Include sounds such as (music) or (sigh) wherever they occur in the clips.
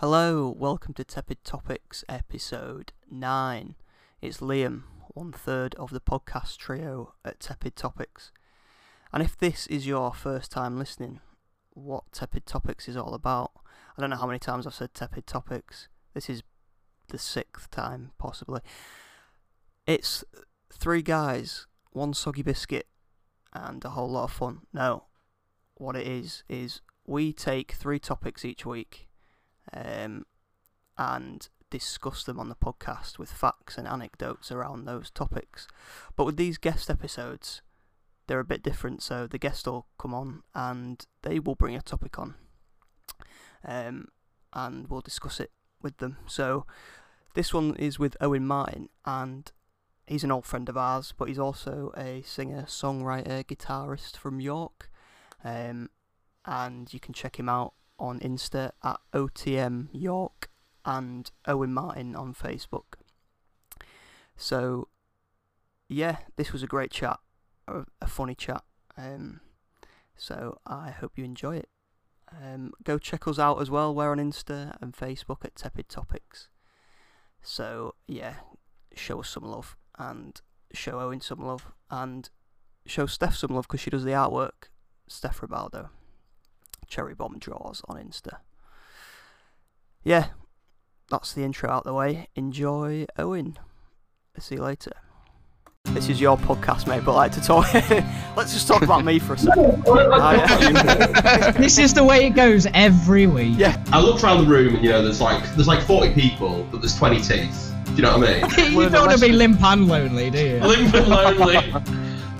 Hello, welcome to Tepid Topics episode 9. It's Liam, one third of the podcast trio at Tepid Topics. And if this is your first time listening, what Tepid Topics is all about, I don't know how many times I've said Tepid Topics. This is the sixth time, possibly. It's three guys, one soggy biscuit, and a whole lot of fun. No, what it is, is we take three topics each week um, and discuss them on the podcast with facts and anecdotes around those topics. But with these guest episodes, they're a bit different. So the guest will come on and they will bring a topic on, um, and we'll discuss it with them. So this one is with Owen Martin, and he's an old friend of ours, but he's also a singer, songwriter, guitarist from York. Um, and you can check him out on Insta at OTM York and Owen Martin on Facebook. So, yeah, this was a great chat, a, funny chat. Um, so I hope you enjoy it. Um, go check us out as well. We're on Insta and Facebook at Tepid Topics. So yeah, show us some love and show Owen some love and show Steph some love because she does the artwork. Steph Ribaldo, Cherry Bomb Draws on Insta. Yeah, that's the intro out the way. Enjoy Owen. See you later. This is your podcast, mate, but I like to talk. (laughs) Let's just talk about me for a second. Oh, I- (laughs) this is the way it goes every week. yeah, I looked around the room and you know there's like there's like 40 people, but there's 20 teeth. Do you know what I mean? (laughs) you don't want to be limp and lonely, do you? Limp and lonely.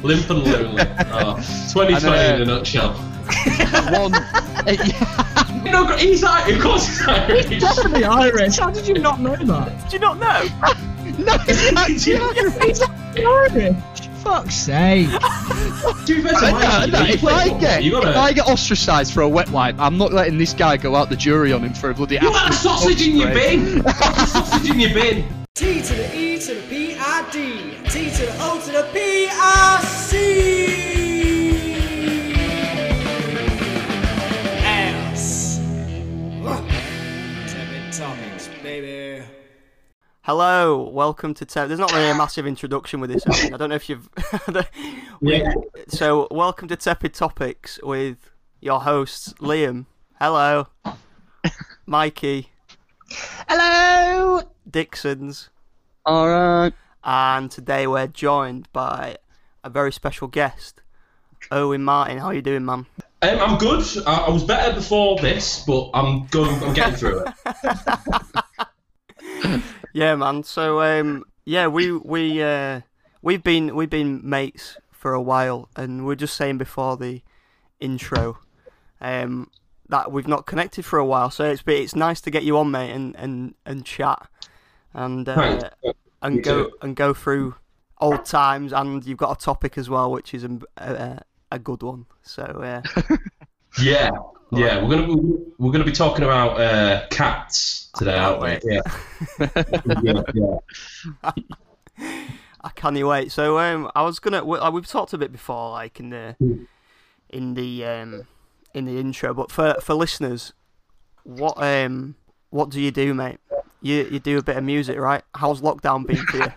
Limp and lonely. Ah, oh, 2020 in a nutshell. One. You know, he's Irish. Of course he's Irish. Definitely (laughs) Irish. How did you not know that? did you not know? (laughs) No, (laughs) he's actually Irish. Fuck's sake. To be fair to No, no, if play I get you gotta, if I get ostracised for a wet wipe, I'm not letting this guy go out the jury on him for a bloody. you got a sausage in your bin. Put the sausage in your bin. T to the E to the P I D. T to the O to the P I C. Hello, welcome to Tep. There's not really a massive introduction with this. Owen. I don't know if you've. (laughs) We- Yeah. So, welcome to Tepid Topics with your hosts Liam. Hello. Mikey, Hello. Dixon's, All right. and today we're joined by a very special guest, Owen Martin. How are you doing, man? Um, I'm good. I, I was better before this, but I'm going. I'm getting through it. (laughs) Yeah, man. So, um, yeah, we we uh, we've been we've been mates for a while, and we are just saying before the intro, um, that we've not connected for a while. So it's it's nice to get you on, mate, and and, and chat, and uh, and go and go through old times, and you've got a topic as well, which is a a, a good one. So uh, (laughs) Yeah, yeah. We're gonna we're gonna be talking about uh, cats today, aren't we? Yeah. yeah, (laughs) yeah. I can't wait. So um, I was gonna. we- uh, We've talked a bit before, like in the in the um, in the intro, but for for listeners, what um what do you do, mate? You you do a bit of music, right? How's lockdown been for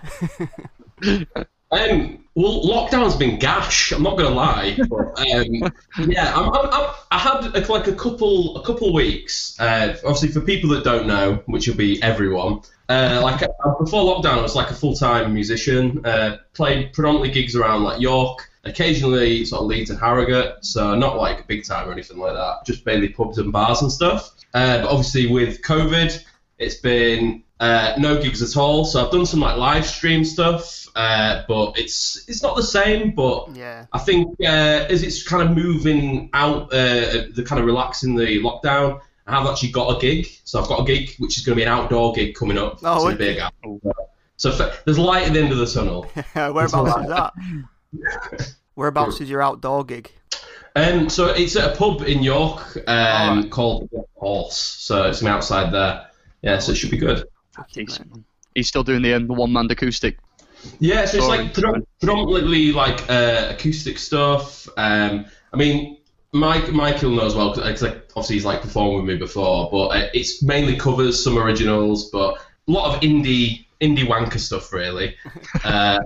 you? (laughs) (laughs) Um, well, lockdown's been gash. I'm not gonna lie, but um, (laughs) yeah, I'm, I'm, I'm, I had a, like a couple a couple weeks. Uh, obviously, for people that don't know, which will be everyone. Uh, like uh, before lockdown, I was like a full time musician. Uh, played predominantly gigs around like York, occasionally sort of Leeds and Harrogate. So not like big time or anything like that. Just mainly pubs and bars and stuff. Uh, but obviously with COVID, it's been uh, no gigs at all. So I've done some like live stream stuff, uh, but it's it's not the same. But yeah, I think uh, as it's kind of moving out, uh, the kind of relaxing the lockdown, I have actually got a gig. So I've got a gig which is going to be an outdoor gig coming up. Oh, it's big. So f- there's light at the end of the tunnel. (laughs) whereabouts is that? (laughs) Whereabouts is your outdoor gig? Um, so it's at a pub in York um, called Horse. So it's outside there. Yeah, so it should be good. Decent. He's still doing the, um, the one man acoustic. Yeah, so it's like predominantly like uh, acoustic stuff. Um, I mean, Mike Michael knows well because like, obviously he's like performed with me before, but uh, it's mainly covers some originals, but a lot of indie indie wanker stuff really. (laughs) Uh,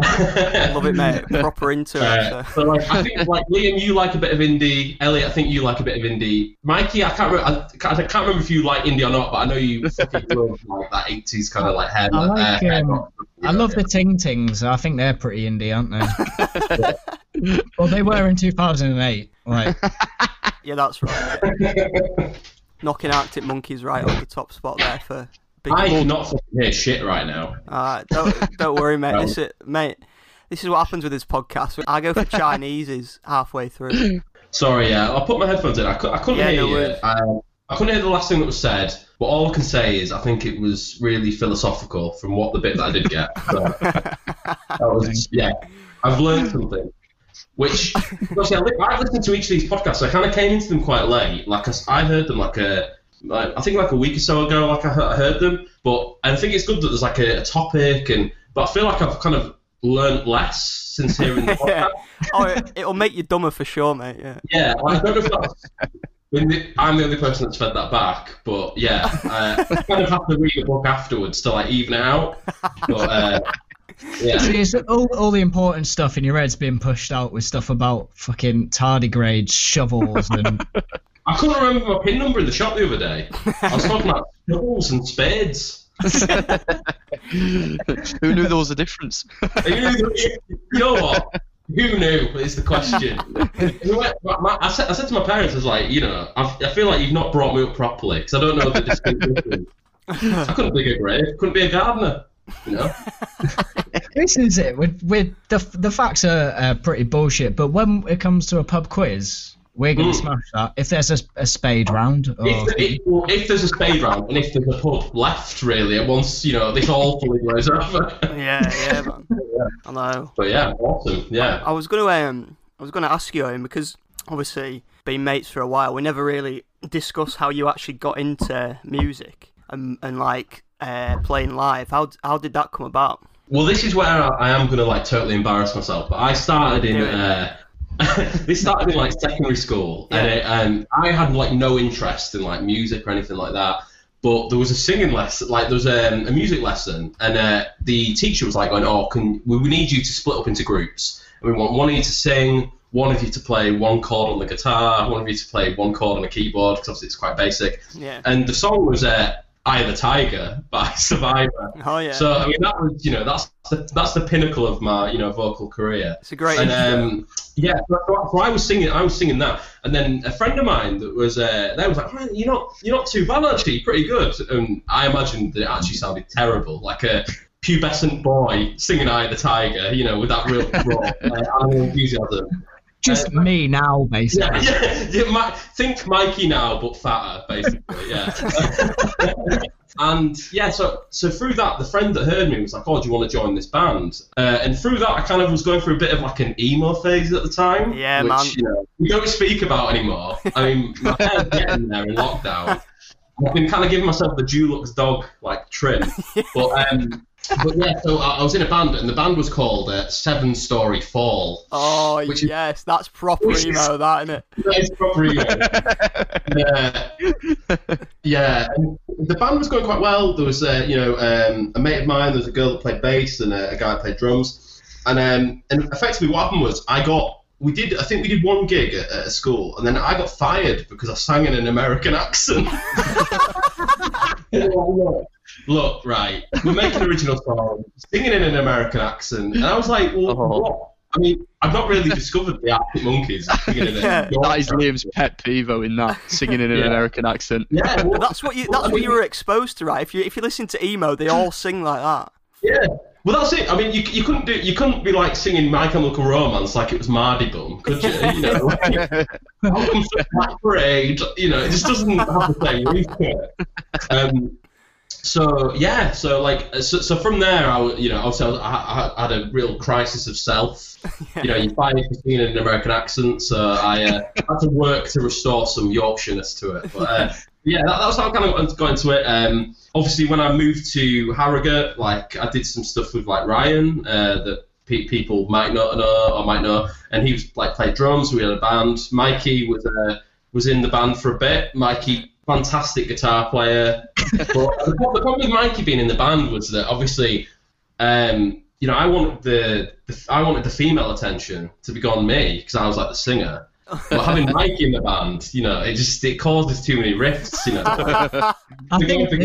Love it, mate. (laughs) Proper into it. Uh, so. so like, I think like Liam, you like a bit of indie. Elliot, I think you like a bit of indie. Mikey, I can't remember. I can't, I can't remember if you like indie or not, but I know you fucking love like that eighties kind of like hair. I like, uh, hair um, rock. I love the Ting Tings. I think they're pretty indie, aren't they? (laughs) well, they were in 2008. Right. Yeah, that's right. Knocking Arctic Monkeys right off the top spot there for big. I cannot fucking hear shit right now. Alright, don't don't worry, mate. (laughs) No. This is, mate. This is what happens with this podcast. I go for Chinese's halfway through. Sorry, yeah, I'll put my headphones in. I, cou- I couldn't Yeah, hear no you. I, um, I couldn't hear the last thing that was said. But all I can say is I think it was really philosophical from what the bit that I did get. (laughs) So, that was, yeah, I've learned something. Which, (laughs) obviously, I li- I've listened to each of these podcasts. So I kind of came into them quite late. Like I heard them like a, like, I think like a week or so ago. Like I heard, them, but I think it's good that there's like a, a topic, and but I feel like I've kind of learned less since hearing the (laughs) podcast. yeah. Oh, it, it'll make you dumber for sure, mate. Yeah. Yeah, I don't know if that's. I mean, the- I'm the only person that's fed that back, but yeah, uh, (laughs) I kind of have to read a book afterwards to like even it out. But uh, (laughs) yeah, See, it's all, all the important stuff in your head's being pushed out with stuff about fucking tardigrades, shovels, and I couldn't remember my pin number in the shop the other day. I was talking about (laughs) shovels and spades. Who knew there was a difference? You know, what? Who knew is the question. Who- my- my- I said, I said to my parents, I was like, you know, I, I feel like you've not brought me up properly because I don't know the distinct difference. I couldn't dig a grave, couldn't be a gardener. You know? this is it. With, with the the facts are uh, pretty bullshit, but when it comes to a pub quiz, we're gonna Mm. smash that. If there's a, a spade round, or, If, if, well, if there's a spade round and if there's a pub left, really, and once you know this all fully blows over. (laughs) Yeah, yeah, man. (laughs) I know. but yeah, awesome. Yeah. I was gonna um, I was gonna ask you, Owen, because obviously being mates for a while, we never really discussed how you actually got into music and and like uh, playing live. How how did that come about? Well, this is where I, I am gonna like totally embarrass myself. But I started in. Do. Uh, (laughs) this started in like secondary school, and it, um, I had like no interest in like music or anything like that. But there was a singing lesson, like there was um, a music lesson, and uh, the teacher was like, going, "Oh, can we, we need you to split up into groups, and we want one of you to sing, one of you to play one chord on the guitar, one of you to play one chord on a keyboard, because obviously it's quite basic." Yeah. And the song was uh, "Eye of the Tiger" by (laughs) Survivor. Oh yeah. So I mean, that was you know that's the, that's the pinnacle of my you know vocal career. it's a great. And um, yeah, so, so- I was singing, I was singing that, and then a friend of mine that was uh, there was like, "Oh, "You're not, you're not too bad actually, pretty good." And I imagined that it actually sounded terrible, like a pubescent boy singing "Eye of the Tiger," you know, with that real raw (laughs) uh, enthusiasm. Just uh, me now, basically. Yeah, (laughs) yeah, yeah Mi- think Mikey now, but fatter, basically. Yeah. (laughs) and yeah, so so through that, the friend that heard me was like, "Oh, do you want to join this band?" Uh, and through that, I kind of was going through a bit of like an emo phase at the time. Yeah, which, man. You know, we don't speak about anymore. I mean, my (laughs) hair's getting there in lockdown. I've been kind of giving myself the Dulux dog like trim, but um, but yeah. So I, I was in a band, and the band was called uh, Seven Story Fall. oh which is- yes, that's proper which is- that isn't it? (laughs) That is proper emo. (laughs) yeah, yeah. And the band was going quite well. There was, uh, you know, um, a mate of mine. There was a girl that played bass and a, a guy that played drums. And um, and effectively, what happened was I got. We did. I think we did one gig at, at a school, and then I got fired because I sang in an American (laughs) accent. Look, right. We're making original song, singing in an American accent, and I was like, well, Oh. what? I mean, I've not really discovered the Arctic Monkeys (laughs) Yeah. That is Liam's pet peeve though, in that singing in an Yeah. American accent. Yeah, (laughs) well, That's what you. well, That's I what you were exposed to, right? If you if you listen to emo, they all sing like that. Yeah. Well, that's it. I mean, you, you couldn't do you couldn't be like singing My Chemical Romance like it was Mardy Bum, could you? You know, (laughs) like, welcome to Black Parade. You know, it just doesn't have the same ring. Um, so yeah, so like, so, so from there, I you know, obviously I, was, I, had a real crisis of self. (laughs) You know, you find it singing in an American accent, so I uh, (laughs) had to work to restore some Yorkshireness to it. But uh, (laughs) yeah, that, that was how I kind of got into it. Um, obviously, when I moved to Harrogate, like I did some stuff with like Ryan uh, that pe- people might not know or might know. And he was like played drums. We had a band. Mikey was uh, was in the band for a bit. Mikey, fantastic guitar player. but the problem with Mikey being in the band was that obviously, um, you know, I wanted the, the I wanted the female attention to be on me because I was like the singer. But having Mikey in the band, you know, it just it causes too many rifts. You know. (laughs) I think for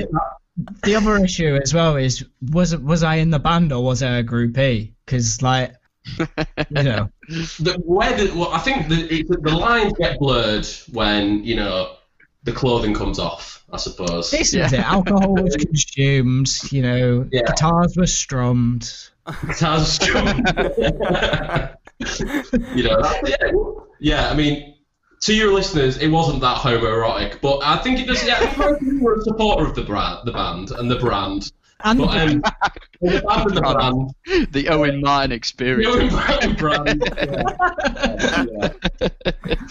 the, other issue as well is was was I in the band or was I a group E? Because like, you know, (laughs) the where the well, I think the it, the lines get blurred when you know the clothing comes off. I suppose. this is it. Alcohol was (laughs) consumed. You know, Yeah. guitars were strummed. Guitars strung. (laughs) you know, that's, yeah, yeah. I mean, to your listeners, it wasn't that homoerotic, but I think it does. Yeah, I think you were a supporter of the brand, the band, and the brand. And But um, the band the brand, The Owen Martin experience. the experience. Owen Martin brand. (laughs) Yeah, yeah.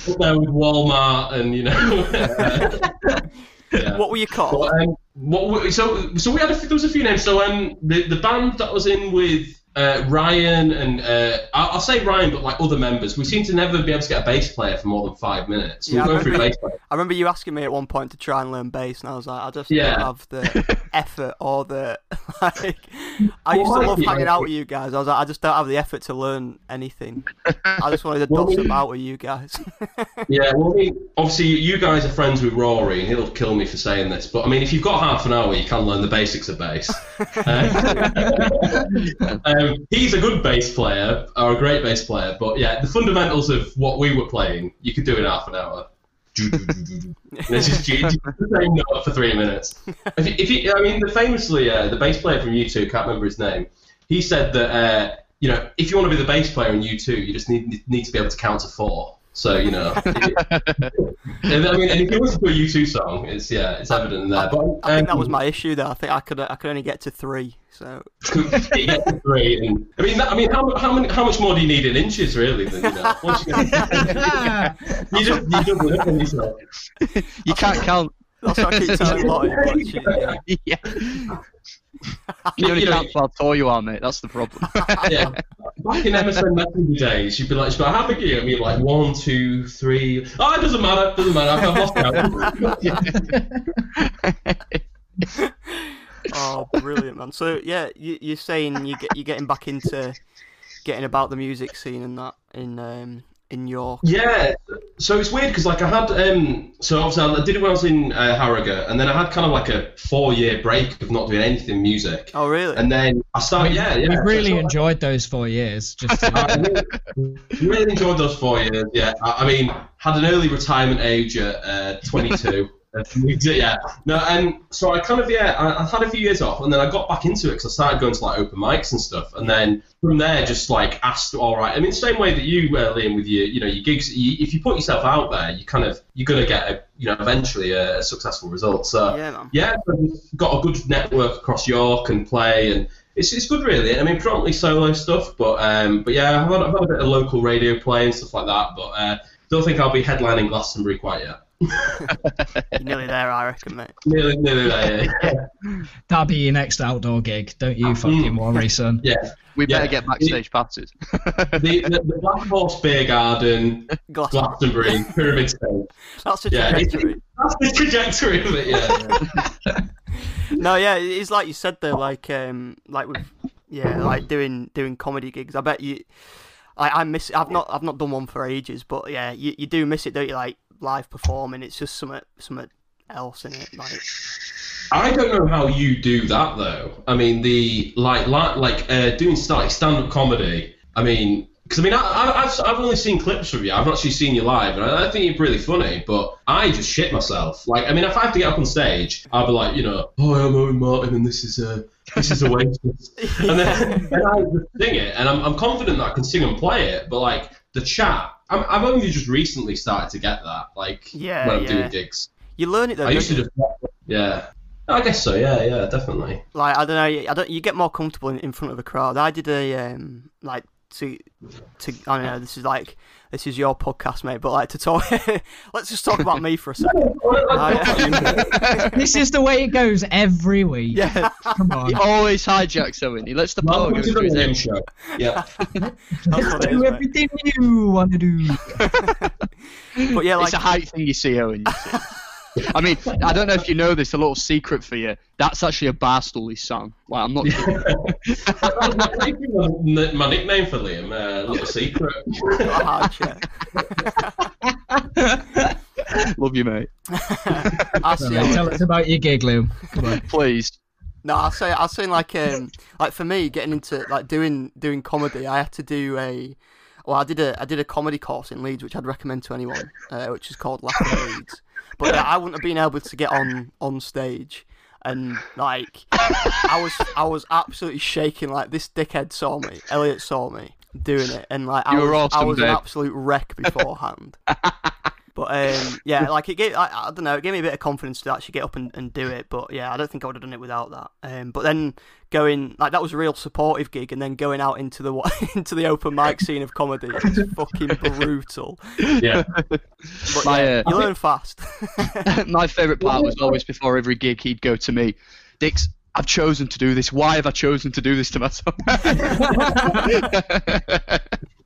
Up there with Walmart and you know. (laughs) yeah. What were you called? But, um, what we- so so we had a, few- there was a few names. So um, the the band that I was in with uh, Ryan and uh, I'll, I'll say Ryan, but like other members, we seem to never be able to get a bass player for more than five minutes. We're going I through remember-. I remember you asking me at one point to try and learn bass, and I was like, I just Yeah. don't have the (laughs) effort or the (laughs) like. I used to love hanging out with you guys. I was like, I just don't have the effort to learn anything. I just wanted to Well, we- about with you guys. (laughs) Yeah, well, I mean, obviously you guys are friends with Rory, and he'll kill me for saying this, but I mean, if you've got half an hour, you can learn the basics of bass. Uh, um, he's a good bass player, or a great bass player, but yeah, the fundamentals of what we were playing, you could do in half an hour. (laughs) It's just, the same note for three minutes. If you, if you, I mean, the famously, uh, the bass player from U2, can't remember his name, he said that, uh, you know, if you want to be the bass player in U2, you just need, need to be able to count to four. So, you know, (laughs) and, I mean, if you listen to a U2 song, it's, yeah, it's evident in there. But, I think that um, was my issue there. I think I could I could only get to three. So (laughs) could get to three. And, I mean, that, I mean, how, how many, how much more do you need in inches, really? Than, you know, once you, (laughs) you just, you just look at yourself. You can't count. That's what I keep telling Lottie. but she- yeah. (laughs) Yeah. You only You know, count how tall you are, mate. That's the problem. (laughs) yeah. Back in MSN Messenger days, you'd be like, she'd be like, how big are you? And you'd be like, one, two, three. Oh, it doesn't matter. It doesn't matter. I've lost count. (laughs) Oh, brilliant, man. So yeah, you, you're saying you get you're getting back into getting about the music scene and that in um in York. Yeah, so it's weird because like I had um so obviously I did it when I was in uh, Harrogate and then I had kind of like a four year break of not doing anything music Oh really? and then I started yeah yeah We've really so, enjoyed those four years. Just to- (laughs) really, really enjoyed those four years. Yeah, I, I mean, had an early retirement age at uh, 22. Yeah, no, and so I kind of yeah, I, I had a few years off, and then I got back into it because I started going to like open mics and stuff, and then from there just like asked, all right. I mean, same way that you, uh, Liam, with your you know your gigs, you, if you put yourself out there, you kind of you're gonna get a you know eventually a, a successful result. So yeah, yeah, so got a good network across York and play, and it's, it's good really. I mean, predominantly solo stuff, but um, but yeah, I've had, I've had a bit of local radio play and stuff like that, but uh, don't think I'll be headlining Glastonbury quite yet. You're nearly there, I reckon, mate. (laughs) Nearly, nearly there, yeah. (laughs) that'll be your next outdoor gig. Don't you fucking worry, (laughs) son. yeah. We better Yeah. get backstage passes. The, the, the Black Horse Beer Garden, Glastonbury, Pyramid Stage. That's the Yeah, it's- trajectory. That's the trajectory of it, yeah. No, yeah, it's like you said there, like um, like with yeah, like doing doing comedy gigs. I bet you, I, I miss. I've not I've not done one for ages, but yeah, you, you do miss it, don't you? Like live performing, it's just something something else in it. Like I don't know how you do that though. I mean, the like like, like uh, doing stand stand up comedy. I mean, because I mean, I, I, I've I've only seen clips of you. I've actually seen you live, and I, I think you're really funny. But I just shit myself. Like, I mean, if I have to get up on stage, I'll be like, you know, oh, I'm Owen Martin, and this is a this is Oasis, (laughs) and then and I just sing it, and I'm I'm confident that I can sing and play it. But like the chat, I'm, I've only just recently started to get that. Like Yeah, when I'm yeah. doing gigs. you learn it though. I used to you? just yeah. I guess so. Yeah, yeah, definitely. like I don't know. I don't. You get more comfortable in, in front of a crowd. I did a um like to to I don't know. This is like this is your podcast, mate. But like to talk, (laughs) let's just talk about me for a second. (laughs) I- (laughs) this is the way it goes every week. yeah, Come on. He always hijacks Owen. He lets the power go to through his Liam head. show. Yeah. Let's do mate. everything you want to do. But yeah, like it's a height thing you see, Owen. You see. I mean, I don't know if you know this. A little secret for you. That's actually a Barstoolie song. Like, I'm not. (laughs) kidding. my, my nickname for Liam, uh, little secret. a hard. (laughs) Love you, mate. (laughs) I see. Right, tell us about your gig, Lou. Come on. Please. No, I'll say I was saying like um like for me getting into like doing doing comedy, I had to do a well, I did a I did a comedy course in Leeds, which I'd recommend to anyone, uh, which is called Laughing Leeds. But yeah, I wouldn't have been able to get on on stage, and like I was I was absolutely shaking. Like this dickhead saw me, Elliot saw me doing it, and like I You was, I awesome, was an absolute wreck beforehand. (laughs) But um, yeah, (laughs) like it gave I, I don't know, it gave me a bit of confidence to actually get up and, and do it. But yeah, I don't think I would have done it without that. Um, but then going like that was a real supportive gig, and then going out into the (laughs) into the open mic scene of comedy is fucking brutal. Yeah. But My, yeah, uh, you learn fast. (laughs) My favourite part was always before every gig, he'd go to me, Dix. I've chosen to do this. Why have I chosen to do this to myself?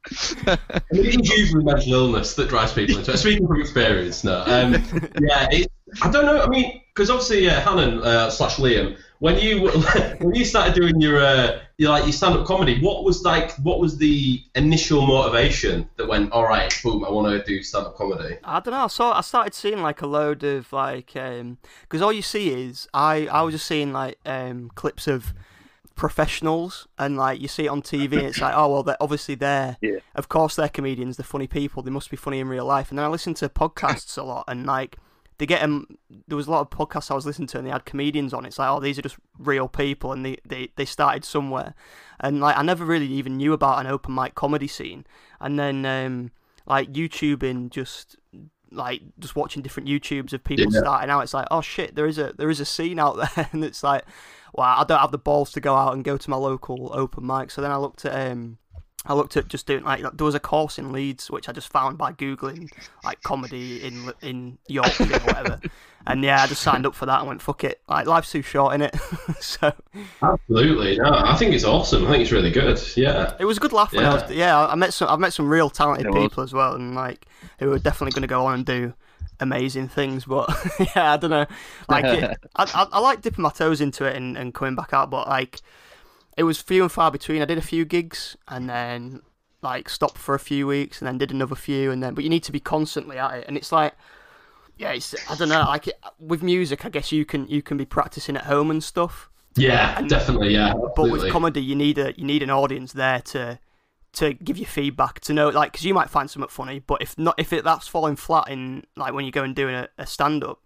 I it's usually mental illness that drives people into it. Speaking from experience, no. Um, (laughs) yeah, it, I don't know. I mean, because obviously, uh, Hannon uh, slash Liam, when you (laughs) when you started doing your uh, your like your stand up comedy, what was like what was the initial motivation that went, all right, boom, I want to do stand up comedy? I don't know. I saw. I started seeing like a load of like, because all you see is I. I was just seeing like um, clips of professionals, and like you see it on TV, and it's like, oh well, they're obviously they're. (laughs) Yeah. Of course, they're comedians. They're funny people. They must be funny in real life. And then I listen to podcasts a lot, and like they get them. There was a lot of podcasts I was listening to, and they had comedians on. It's like, oh, these are just real people, and they they, they started somewhere. And like I never really even knew about an open mic comedy scene, and then um, like YouTubing just like just watching different YouTubes of people Yeah. starting out. It's like, oh shit, there is a there is a scene out (laughs) there, and it's like, wow, I don't have the balls to go out and go to my local open mic. So then I looked at um. I looked at just doing like there was a course in Leeds which I just found by googling like comedy in in Yorkshire or whatever, (laughs) and yeah, I just signed up for that and went fuck it, like life's too short in it, (laughs) so Absolutely, no. I think it's awesome. I think it's really good. Yeah. it was a good laugh when I Yeah. was yeah I met some I've met some real talented people as well and like who are definitely going to go on and do amazing things but (laughs) yeah I don't know like it, (laughs) I, I I like dipping my toes into it and, and coming back out but like it was few and far between I did a few gigs and then like stopped for a few weeks and then did another few and then but you need to be constantly at it and it's like yeah it's I don't know like it, with music I guess you can you can be practicing at home and stuff Yeah, definitely. Yeah. but absolutely. with comedy you need a you need an audience there to to give you feedback to know like because you might find something funny but if not if it that's falling flat in like when you go and doing a, a stand up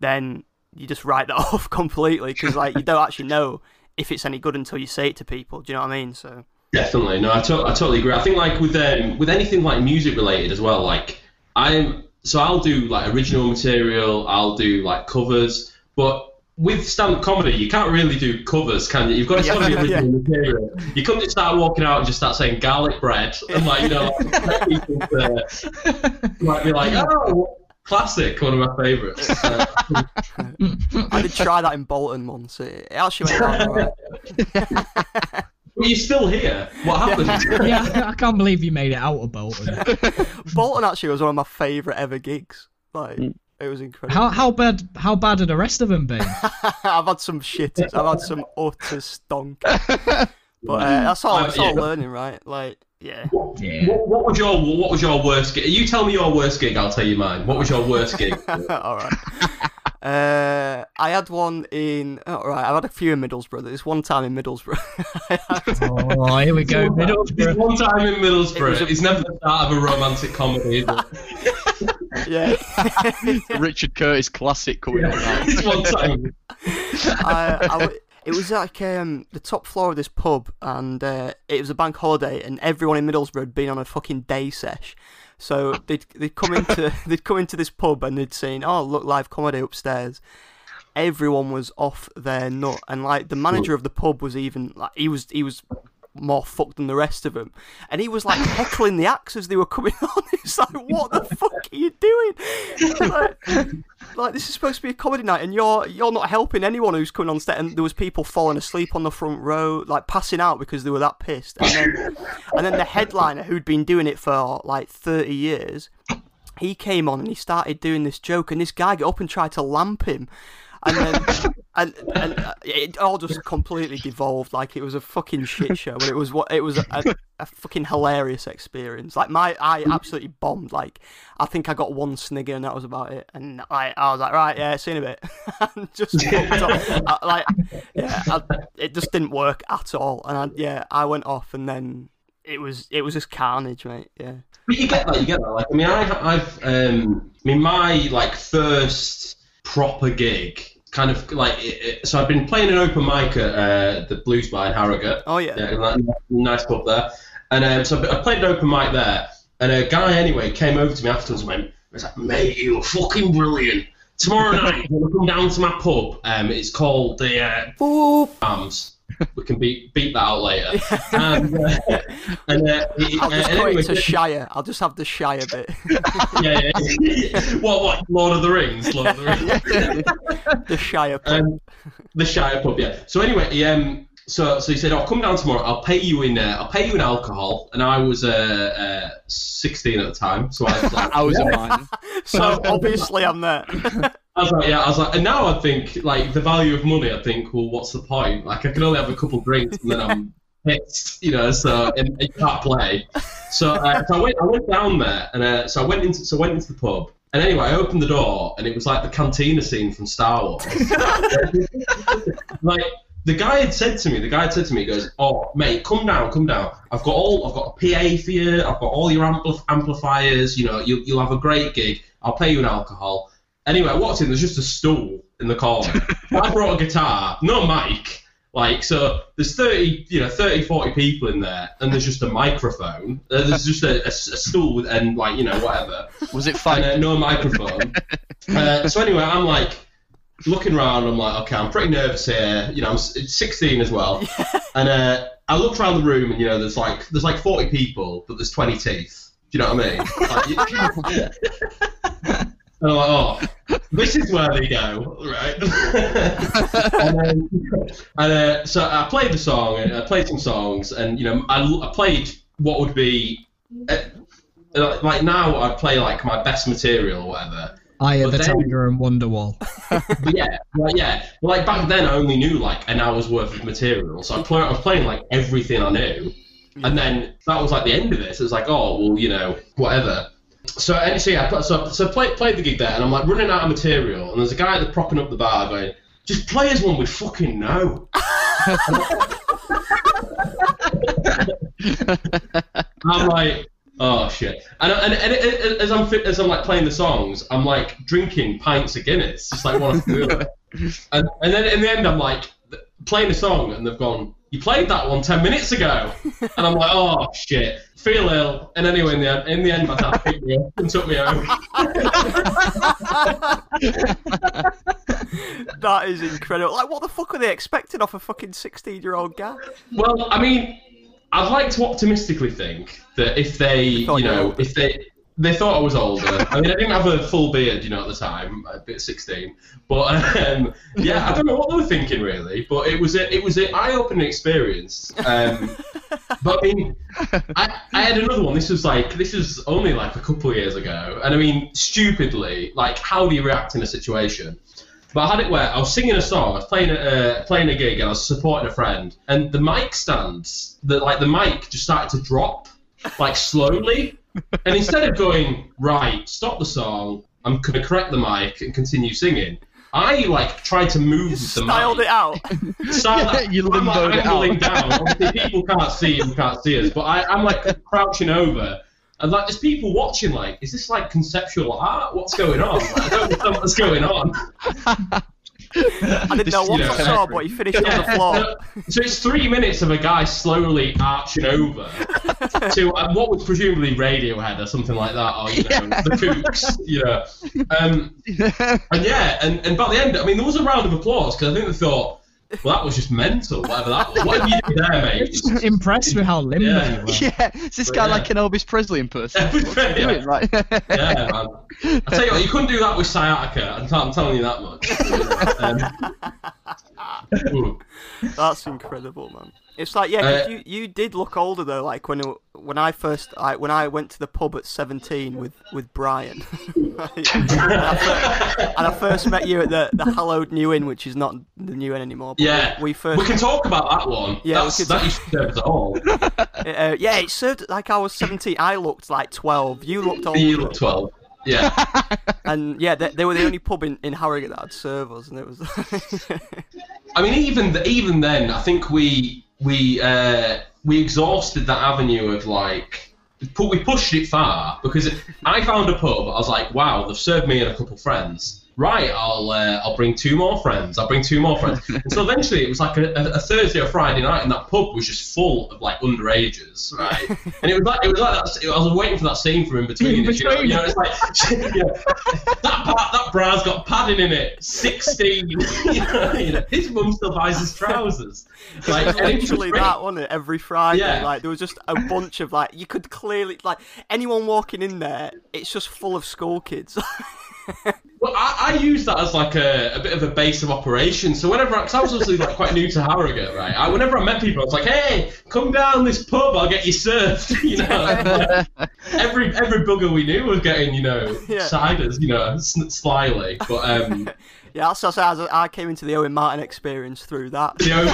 then you just write (laughs) that off completely because like you don't actually know if it's any good until you say it to people do you know what I mean so Definitely, no, I, to- I totally agree. I think like with um, with anything like music related as well. Like I'm, so I'll do like original material. I'll do like covers, but with stand-up comedy, you can't really do covers, can you? You've got to start Yeah, (laughs) the original material. You couldn't just start walking out and just start saying garlic bread and like you know, like, (laughs) people to, like be like, oh, classic, one of my favourites. Uh, (laughs) I did try that in Bolton once it, it actually went down alright but you're still here. What happened? yeah, I can't believe you made it out of Bolton. Bolton actually was one of my favourite ever gigs like it was incredible How how bad how bad have the rest of them been? (laughs) I've had some shit. I've had some utter stonk. (laughs) But uh, that's all. That's all yeah. learning, right? Like, yeah. Yeah. What, what was your what was your worst gig? You tell me your worst gig, I'll tell you mine. What was your worst gig? (laughs) all right. Uh, I had one in. All right, I've had a few in Middlesbrough. There's one time in Middlesbrough. (laughs) Had- Oh, here we go. This Middlesbrough. one time in It Middlesbrough, a- it's never the start of a romantic comedy, is it? (laughs) yeah. (laughs) Richard Curtis classic coming up now. it's one time. I, I w- it was like um, the top floor of this pub, and uh, it was a bank holiday, and everyone in Middlesbrough had been on a fucking day sesh. So they'd they'd come into (laughs) they'd come into this pub and they'd seen oh look live comedy upstairs. Everyone was off their nut, and like the manager of the pub was even like he was he was more fucked than the rest of them, and he was like heckling the acts as they were coming (laughs) on. It's like, what the fuck are you doing? Like, like, this is supposed to be a comedy night, and you're you're not helping anyone who's coming on stage. And there was people falling asleep on the front row, like passing out because they were that pissed. And then and then the headliner who'd been doing it for like thirty years he came on and he started doing this joke, and this guy got up and tried to lamp him, and then (laughs) and and uh, it all just completely devolved like it was a fucking shit show, but it was what it was a, a, fucking hilarious experience. Like my, I absolutely bombed. Like I think I got one snigger and that was about it, and I, I was like, right, yeah, see you in a bit, (laughs) and just. I, like yeah, I, it just didn't work at all, and I, yeah, I went off, and then it was it was just carnage, mate. Yeah. But you get that, you get that. Like, I mean, I, I've, um, I mean, my like first proper gig, kind of like, it, it, so I've been playing an open mic at uh, the Blues Bar in Harrogate. Oh yeah. Yeah, nice pub there. And um, so I played an open mic there, and a guy anyway came over to me afterwards and went, was like, mate, you were fucking brilliant. Tomorrow (laughs) night, to come down to my pub? Um, it's called the uh, Arms. We can beat beat that out later. (laughs) and uh, and uh, (laughs) I'll just uh, anyway, to Shire. I'll just have the Shire (laughs) bit. yeah, yeah. what, what? Lord of the Rings? Lord of the Rings. the Shire pub. um, the Shire pub, yeah. So anyway, he, um, so so he said, "I'll "Oh, come down tomorrow. I'll pay you in. Uh, I'll pay you in alcohol." And I was uh, uh, 16 at the time, so I was like, I was a minor. so obviously I'm there. I was like, yeah, I was like, and now I think like the value of money. I think, well, what's the point? Like, I can only have a couple drinks and then I'm (laughs) pissed, you know. So and you can't play. So, uh, so I went, I went down there, and uh, so I went into, so I went into the pub. And anyway, I opened the door, and it was like the cantina scene from Star Wars. (laughs) like the guy had said to me, the guy had said to me, he goes, "Oh, mate, come down, come down. I've got all, I've got a PA for you. I've got all your ampli- amplifiers. You know, you'll, you'll have a great gig. I'll pay you in alcohol." Anyway, I walked in. There's just a stool in the corner. (laughs) I brought a guitar, no mic. Like so, there's 30, you know, 30, 40 people in there, and there's just a microphone. Uh, There's just a stool with, and like, you know, whatever Was it fun? uh, no microphone. (laughs) uh, so anyway, I'm like looking around. I'm like, okay, I'm pretty nervous here. You know, I'm 16 as well, (laughs) and uh, I look around the room, and you know, there's like there's like 40 people, but there's 20 teeth. Do you know what I mean? Like, you- and I'm like, oh, (laughs) this is where they go, right? (laughs) and then, and uh, so I played the song, and I played some songs, and you know, I, I played what would be uh, like like now I'd play like my best material or whatever. I of the then- Tiger and Wonderwall. (laughs) But yeah, like, yeah. But, like back then, I only knew like an hour's worth of material, so I, play, I was playing like everything I knew, and then that was like the end of it. So it was like, oh well, you know, whatever. So so yeah, so so play, played the gig there, and I'm like running out of material, and there's a guy at the propping up the bar going, just play as one we fucking know. (laughs) I'm like, oh shit. And, and, and, as I'm as I'm like playing the songs, I'm like drinking pints of Guinness, just like one feel (laughs) it. And and then in the end, I'm like playing a song, and they've gone, you played that one ten minutes ago, and I'm like, oh shit, feel ill. And anyway, in the end, in the end, my dad picked me up and took me home. (laughs) that is incredible. Like, what the fuck are they expecting off a fucking 16 year old guy? Well, I mean, I'd like to optimistically think that if they, you know, if they they thought I was older. I mean, I didn't have a full beard, you know, at the time, bit 16. But um, yeah, I don't know what they were thinking really. But it was a, it was an eye-opening experience. Um, but I mean, I, I had another one. This was like this was only like a couple of years ago, and I mean, stupidly, like, how do you react in a situation? But I had it where I was singing a song, I was playing a uh, playing a gig, and I was supporting a friend, and the mic stands, the like the mic just started to drop, like slowly, and instead of going right, stop the song, I'm gonna correct the mic and continue singing. I like tried to move the Styled mic. it out. (laughs) Start Yeah, you I'm like limboed it angling out. down. Obviously, people can't see and can't see us, but I, I'm like crouching over. And like, there's people watching. Like, is this like conceptual art? What's going on? Like, I don't understand what's going on. (laughs) I didn't know what you I saw, but he finished on the (laughs) floor. so, so it's three minutes of a guy slowly arching over (laughs) to uh, what was presumably Radiohead or something like that, or you know, the Kooks, you know. Um, (laughs) and yeah, and, and by the end, I mean, there was a round of applause because I think they thought, well, that was just mental. Whatever that was. Whatever you did there, mate. (laughs) Just impressed with how limber Yeah. you were. (laughs) Yeah, is this But guy yeah. like an Elvis Presley impersonator? Elvis What's he Presley, doing? Right. (laughs) Yeah, man. I tell you what, you couldn't do that with sciatica. I'm, t- I'm telling you that much. Um. That's incredible, man. It's like yeah, Uh, you you did look older though. Like when when I first like when I went to the pub at seventeen with with Brian, (laughs) (laughs) and, I first, and I first met you at the the hallowed New Inn, which is not the New Inn anymore. Yeah, we, we first we can talk about that one. Yeah, That's, that used to serve us all. (laughs) uh, yeah, it served like I was seventeen. I looked like twelve. You looked older. You look 12. Yeah. (laughs) And yeah, they, they were the only pub in, in Harrogate that had servers, and it was. (laughs) I mean, even th- even then, I think we we uh, we exhausted that avenue of like pu- we pushed it far because it, I found a pub. I was like, wow, they've served me and a couple friends. Right, I'll uh, I'll bring two more friends. I'll bring two more friends. (laughs) and so eventually, it was like a, a, a Thursday or Friday night, and that pub was just full of like underages, right? (laughs) And it was like it was like that. I was waiting for that scene from in between. In it, you know, between. you know, it's like (laughs) you know, that part, that bra's got padding in it. Sixteen. you know, his mum still buys his trousers. Like, It was literally that, wasn't it? Every Friday, Yeah. like there was just a bunch of like you could clearly like anyone walking in there, it's just full of school kids. Well, I, I use that as like a, a bit of a base of operation. So whenever, because I was obviously like quite new to Harrogate, right? I, whenever I met people, I was like, "Hey, come down this pub, I'll get you served." (laughs) You know, (laughs) every every bugger we knew was getting, you know, Yeah. ciders, you know, slyly. But um, (laughs) yeah, that's, that's how I came into the Owen Martin experience through that. the over.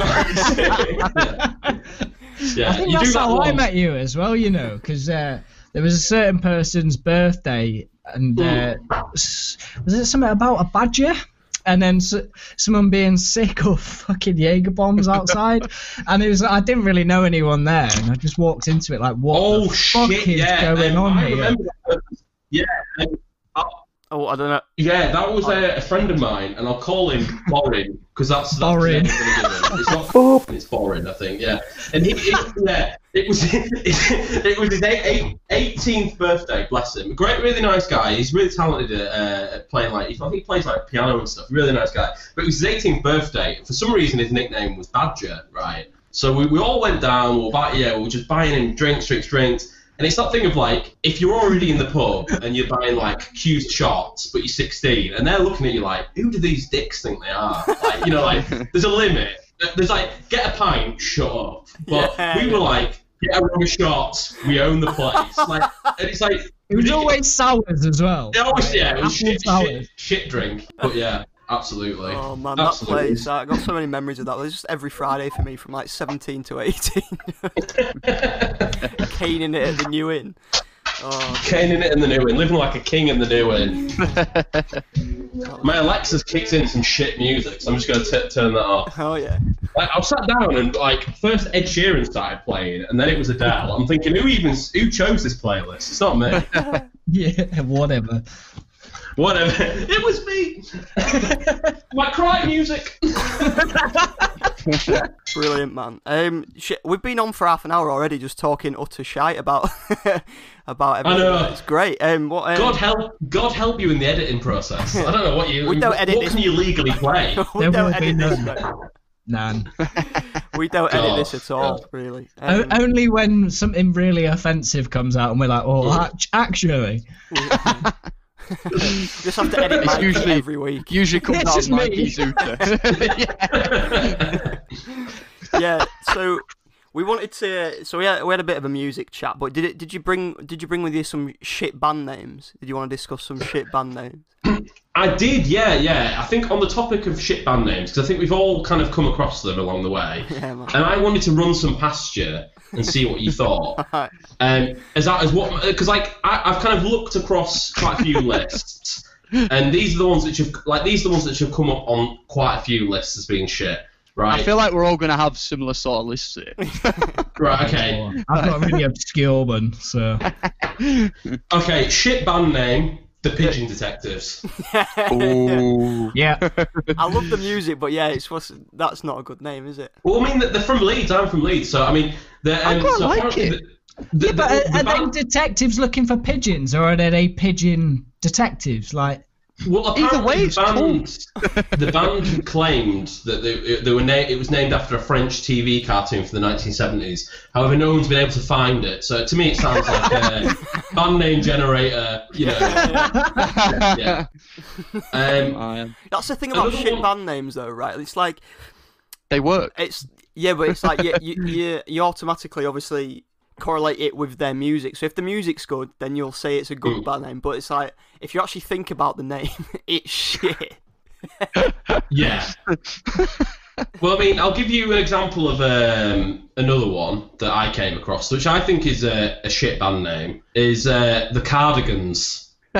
yeah, I think you that's do that how I met you as well, you know, because uh, there was a certain person's birthday, and uh, was it something about a badger? And then s- someone being sick of (laughs) fucking Jaeger bombs (laughs) outside, and it was I didn't really know anyone there, and I just walked into it like, what Oh the fuck shit! is Yeah, going um, on I here? Yeah, Oh, I don't know. Yeah, that was a, a friend of mine, and I'll call him Borin because that's, that's Borin. the name I'm gonna give him. It's not (laughs) it's Borin, I think. Yeah, and he, he yeah, it was (laughs) it, was his eight, eight, 18th birthday. Bless him. Great, really nice guy. He's really talented at, uh, at playing like I think he plays like piano and stuff. Really nice guy. But it was his 18th birthday. And for some reason, his nickname was Badger, right? So we, we all went down. We were buy, yeah, we were just buying him drinks, drinks, drinks. And it's that thing of like, if you're already in the pub and you're buying like cused shots, but you're 16, and they're looking at you like, who do these dicks think they are? Like, you know, like, (laughs) there's a limit. There's like, get a pint, shut up. But Yeah, we were like, get a run of shots, we own the place. Like, and it's like, It was always sours as well. It always, yeah, it was shit, shit, shit drink. But yeah, absolutely. Oh man, Absolutely. that place! I got so many memories of that. It was just every Friday for me, from like 17 to 18, (laughs) (laughs) caning it at the New Inn. Oh, Caning it in the new inn, living like a king in the new inn. (laughs) My Alexa's kicked in some shit music, so I'm just going to turn that off. oh yeah. Like, I sat down and like first Ed Sheeran started playing, and then it was Adele. I'm thinking, who even who chose this playlist? It's not me. (laughs) (laughs) Yeah, whatever. Whatever. It was me. (laughs) My cry music. Brilliant, man. Um, shit, we've been on for half an hour already, just talking utter shite about (laughs) about everything. I know. It's great. Um, what? Um, God help, God help you in the editing process. I don't know what you. (laughs) We don't edit what this. can you legally play? we There don't edit this. none. mate. We don't edit this at all, God. really. O- Um, only when something really offensive comes out and we're like, oh, act- actually. Just have to edit It's Mike usually- every week. Usually (laughs) comes It's out just of me. Mikey Zuta. (laughs) (laughs) yeah. So we wanted to. So we had, we had a bit of a music chat, but did it? Did you bring? Did you bring with you some shit band names? Did you want to discuss some shit band names? I did, yeah, yeah. I think on the topic of shit band names, because I think we've all kind of come across them along the way, (laughs) Yeah, and I wanted to run some past you and see what you thought. (laughs) Um, as that as what? Because like I, I've kind of looked across quite a few (laughs) lists, and these are the ones that you've like these are the ones that have come up on quite a few lists as being shit. Right. I feel like we're all going to have similar sort of lists here. (laughs) right. Okay. I've got a really (laughs) obscure one, so. (laughs) Okay. Shit band name. The Pigeon Detectives. Ooh. Yeah. I love the music, but yeah, it's what's that's not a good name, is it? Well, I mean, they're from Leeds. I'm from Leeds, so I mean, they're, I um, quite so like it. The, the, Yeah, but the- are, the are band- they detectives looking for pigeons, or are they pigeon detectives? Like, Well, Either apparently way, the it's band, the band claimed that they, they were na- it was named after a French TV cartoon from the 1970s. However, no one's been able to find it. So to me, it sounds like a (laughs) band name generator. You know, (laughs) yeah. Um, That's the thing about shit one- band names, though, right? It's like They work. it's yeah, but it's like you you, you you automatically obviously correlate it with their music. So if the music's good, then you'll say it's a good Mm. band name. But it's like if you actually think about the name, (laughs) it's shit. (laughs) Yeah. well, I mean, I'll give you an example of um, another one that I came across, which I think is a, a shit band name, is uh, the Cardigans. (laughs)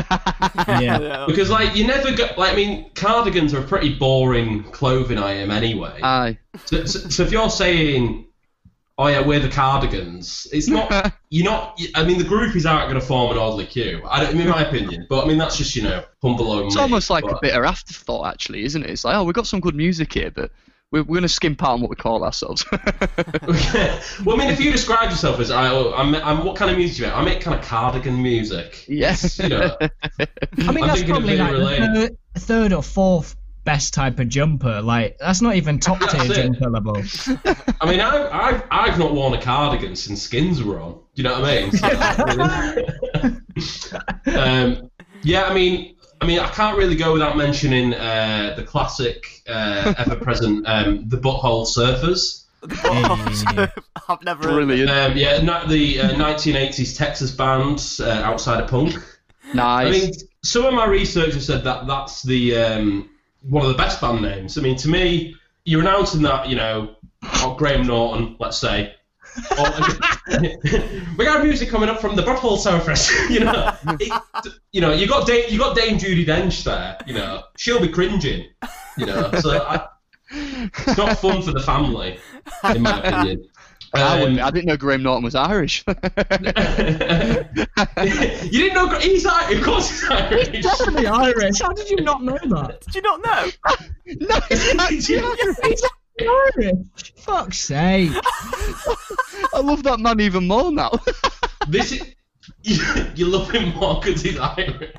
Yeah. Because, like, you never go. Like, I mean, cardigans are a pretty boring clothing item anyway. Aye. So, so, so if you're saying, "Oh yeah, we're the Cardigans," it's not. (laughs) You're not. I mean, the groupies aren't going to form an oddly queue. I don't, in my opinion, but I mean that's just you know humble It's me, almost like a but- bit of afterthought, actually, isn't it? It's like, oh, we've got some good music here, but we're, we're going to skimp out on what we call ourselves. (laughs) well, I mean, if you describe yourself as I, oh, I'm, I'm, what kind of music do you make? I make kind of cardigan music. yes. You know, (laughs) I mean, I'm that's probably like the third or fourth best type of jumper. Like that's not even top tier jumper level. I mean, I've, I've, I've not worn a cardigan since skins were on. Do you know what I mean? So, (laughs) um, yeah, I mean, I mean, I can't really go without mentioning uh, the classic, uh, ever-present, um, the Butthole Surfers. I've never heard Brilliant. Um, yeah, not the uh, 1980s Texas band uh, outside of punk. Nice. I mean, some of my research has said that that's the um, one of the best band names. I mean, to me, you're announcing that you know, or Graham Norton, let's say. (laughs) we got music coming up from the Butthole Surfers. (laughs) you know, it, you know, you got Dame, you got Dame Judi Dench there. You know, she'll be cringing. You know, so I, it's not fun for the family, in my opinion. I, wouldn't- Um, I didn't know Graham Norton was Irish. (laughs) you didn't know he's Irish. Of course he's Irish. Definitely Irish. How did you not know that? Did you not know? (laughs) no, he's actually Irish. He's Irish. Fuck's sake. I love that man even more now. (laughs) This is you, you love him more because he's Irish.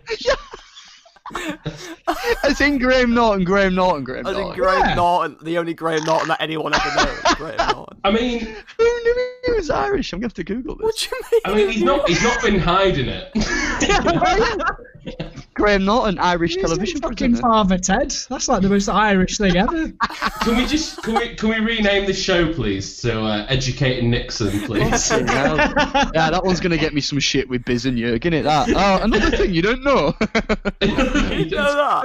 (laughs) As in Graham Norton, Graham Norton, Graham As in Norton. Graham Yeah. Norton, the only Graham Norton that anyone ever knows. (laughs) Graham Norton. I mean, Who knew he was Irish? I'm going to have to Google this. What do you mean? I mean, he's not he's not been hiding it. (laughs) Graham Norton, Irish He's television fucking presenter. Father Ted. That's like the most Irish thing ever. (laughs) can we just can we can we rename the show please to uh, Educating Nixon, please? Yeah, that one's going to get me some shit with Biz and Jurgen, it that. Oh, another thing you don't know. (laughs) You know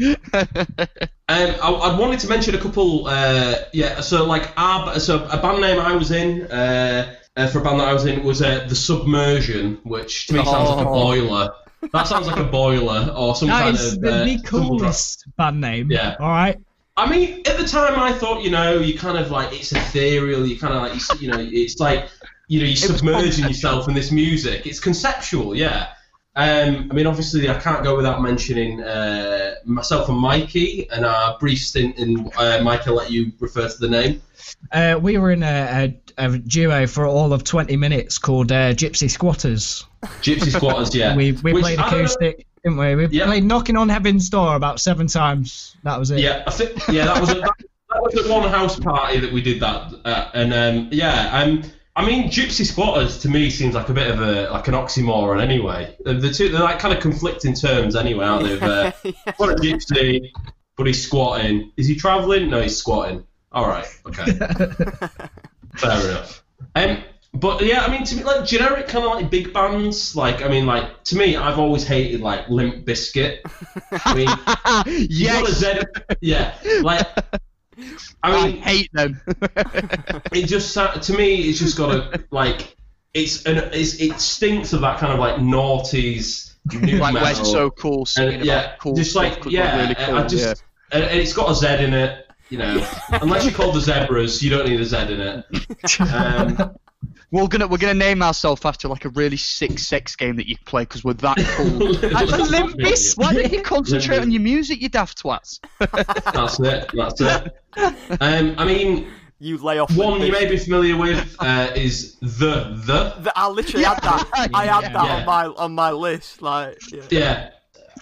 that? (laughs) Um, I, I wanted to mention a couple. Uh, yeah, so like our so a band name I was in uh, uh, for a band that I was in was uh, the Submersion, which to me sounds like a Oh. boiler. That sounds like a boiler or some That kind is of the, uh, the coolest band name. Yeah. All right. I mean, at the time, I thought, you know, you kind of like it's ethereal. You kind of like, you, you know, it's like, you know, you're submerging yourself in this music. It's conceptual, yeah. Um, I mean, obviously, I can't go without mentioning uh, myself and Mikey and our brief stint in. Uh, Mike, I'll let you refer to the name. Uh, we were in a, a, a duo for all of 20 minutes called uh, Gypsy Squatters. Gypsy Squatters, yeah. (laughs) We, we Which played acoustic, didn't we? We Yeah. played Knocking on Heaven's Door about seven times. That was it. Yeah, I think yeah, that was a, that, that was at one house party that we did that, uh, and um, yeah, um, I mean, gypsy squatters to me seems like a bit of a like an oxymoron anyway. The, the two they're like kind of conflicting terms anyway, aren't they? Of, uh, (laughs) what a gypsy, but he's squatting. Is he travelling? No, he's squatting. All right, okay, (laughs) fair enough. Um, but yeah, I mean, to me, like generic kind of like big bands, like I mean, like to me, I've always hated like Limp Bizkit. I mean. (laughs) You got a yes, Z, yeah. Like, I I hate them. (laughs) it just to me, it's just got a like, it's an it's, it stinks of that kind of like noughties new like, metal. so cool And, yeah, cool just stuff yeah, really cool. I just yeah. and it's got a Z in it. You know, (laughs) unless you call the Zebras, you don't need a Z in it. (laughs) Um, We're gonna we're gonna name ourselves after like a really sick sex game that you play because we're that cool. (laughs) Actually, Limp Bizkit. Why don't you concentrate on your music, you daft twats? (laughs) That's it. That's it. Um, I mean, (laughs) You lay off. one you may be familiar with uh, is the the. Th- I literally had that. I had that Yeah. on my on my list. Like, yeah. Yeah.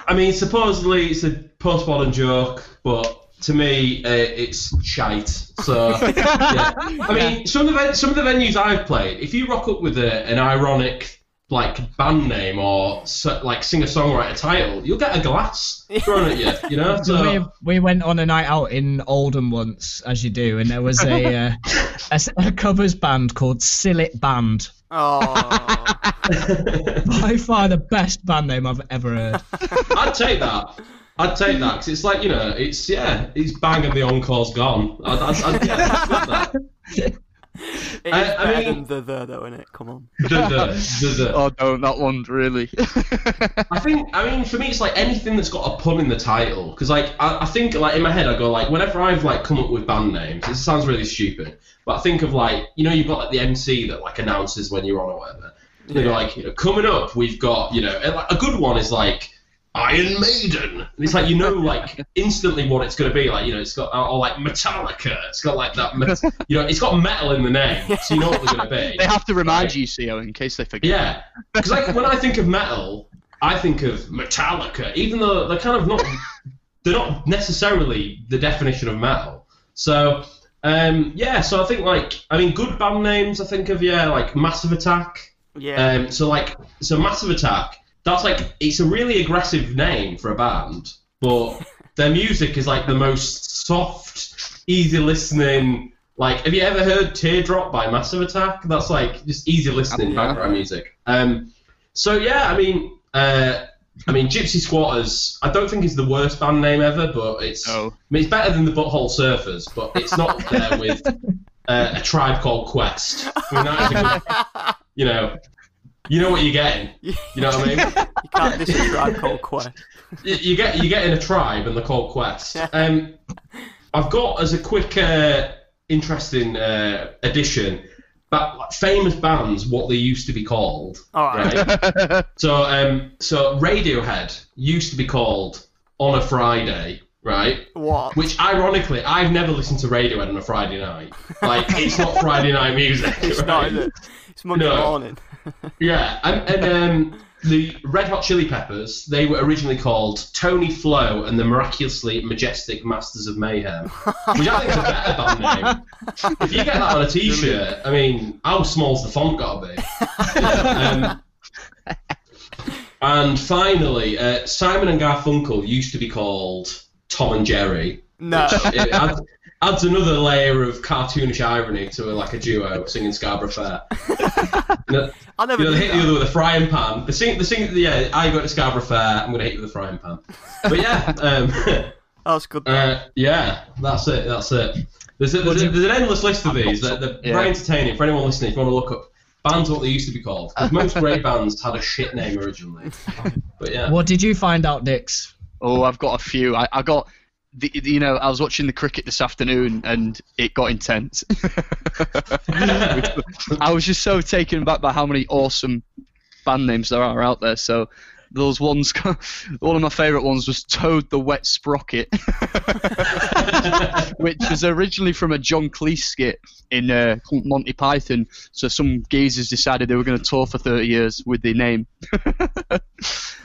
I mean, supposedly it's a postmodern joke, but to me, uh, it's shite. So, (laughs) yeah. I mean, some of the ven- some of the venues I've played, if you rock up with a, an ironic like band name or so, like singer songwriter title, you'll get a glass thrown at you. You know, (laughs) so we, we went on a night out in Oldham once, as you do, and there was a (laughs) uh, a, s- a covers band called Sillet Band. Oh, By far the best band name I've ever heard. I'd take that. I'd take hmm. that because it's like you know, it's yeah, it's bang and the encore's gone. I'd, I'd, I'd, yeah, I'd love that. (laughs) it is I- I better mean- than the the though, isn't it? Come on. The, the, the, the. Oh, don't that one really. (laughs) I think, I mean, for me, it's like anything that's got a pun in the title. Because, like, I, I think, like, in my head, I go, like, whenever I've, like, come up with band names, it sounds really stupid, but I think of, like, you know, you've got, like, the MC that, like, announces when you're on or whatever. And they go, Yeah. like, you know, coming up, we've got, you know, and, like, a good one is, like, Iron Maiden. And it's like, you know, like, (laughs) instantly what it's going to be. Like, you know, it's got, or, like, Metallica. It's got, like, that, met- (laughs) you know, it's got metal in the name, so you know what they're going to be. (laughs) they have to remind Right. you, CO, in case they forget. Yeah, because like when I think of metal, I think of Metallica, even though they're kind of not, they're not necessarily the definition of metal. So, um, yeah, so I think like, I mean, good band names. I think of yeah, like Massive Attack. Yeah. Um, so like, so Massive Attack. That's like, it's a really aggressive name for a band, but their music is like the most soft, easy listening. Like, have you ever heard Teardrop by Massive Attack? That's like just easy listening Yeah. background music. Um, so yeah, I mean, uh, I mean, Gypsy Squatters. I don't think it's the worst band name ever, but it's. No. I mean, it's better than the Butthole Surfers, but it's not there with uh, a tribe called Quest. I mean, that is a good, (laughs) you know, you know what you're getting. (laughs) You know what I mean? (laughs) you can't diss a tribe called Quest. you, you get you get in a tribe and they're called Quest. Um, I've got as a quick, uh, interesting uh, addition, but like, famous bands what they used to be called. All right. Right. (laughs) so um, so Radiohead used to be called On a Friday. Right, What? which ironically I've never listened to Radiohead on a Friday night. Like it's not Friday night music. It's right? not, it? It's Monday No. morning. Yeah, and, and um, the Red Hot Chili Peppers, they were originally called Tony Flow and the Miraculously Majestic Masters of Mayhem, which I think is a better band name. If you get that on a T-shirt, I mean, how small's the font got to be? um, and finally, uh, Simon and Garfunkel used to be called Tom and Jerry. No. It adds, adds another layer of cartoonish irony to like a duo singing Scarborough Fair. (laughs) No, I never you know, they knew hit the other with a frying pan. The sing, the sing, yeah. I go to Scarborough Fair. I'm gonna hit you with a frying pan. But yeah, (laughs) um, That's good. (laughs) uh, yeah, that's it. That's it. There's, a, there's, a, there's an endless list of these. That they're Yeah. very entertaining for anyone listening. If you want to look up bands, what they used to be called. 'Cause most great bands had a shit name originally. But yeah, What did you find out, Dix? Oh, I've got a few. I, I got, the, the- you know, I was watching the cricket this afternoon and it got intense. (laughs) I was just so taken aback by how many awesome band names there are out there. So those ones, (laughs) one of my favourite ones was Toad the Wet Sprocket, (laughs) which was originally from a John Cleese skit in uh, Monty Python. So some geezers decided they were going to tour for 30 years with the name.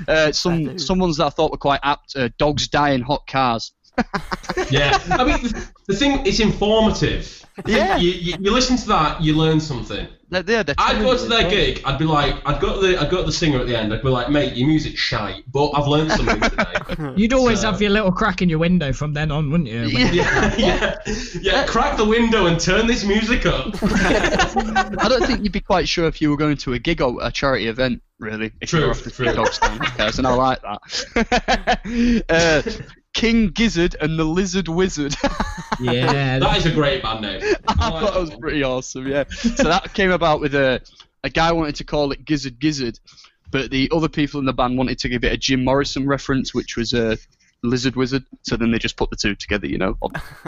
uh, some some ones that I thought were quite apt. Uh, Dogs die in hot cars. Yeah. I mean, the, the thing it's informative. Yeah. You, you, you listen to that, you learn something. They're, they're, they're I'd go to their gig. I'd be like, I'd go to the, I'd go to the singer at the end. I'd be like, mate, your music's shite, but I've learned something today. (laughs) You'd always So- have your little crack in your window from then on, wouldn't you? When- yeah, yeah, yeah. Crack the window and turn this music up. (laughs) I don't think you'd be quite sure if you were going to a gig or a charity event, really. If True, you were off the true. Dogs die in hot and I like that. (laughs) uh, King Gizzard and the Lizard Wizard. (laughs) yeah. That is a great band name. (laughs) I like thought that was one. pretty awesome, yeah. So that came about with a a guy wanted to call it Gizzard Gizzard, but the other people in the band wanted to give it a Jim Morrison reference, which was a Lizard Wizard. So then they just put the two together, you know,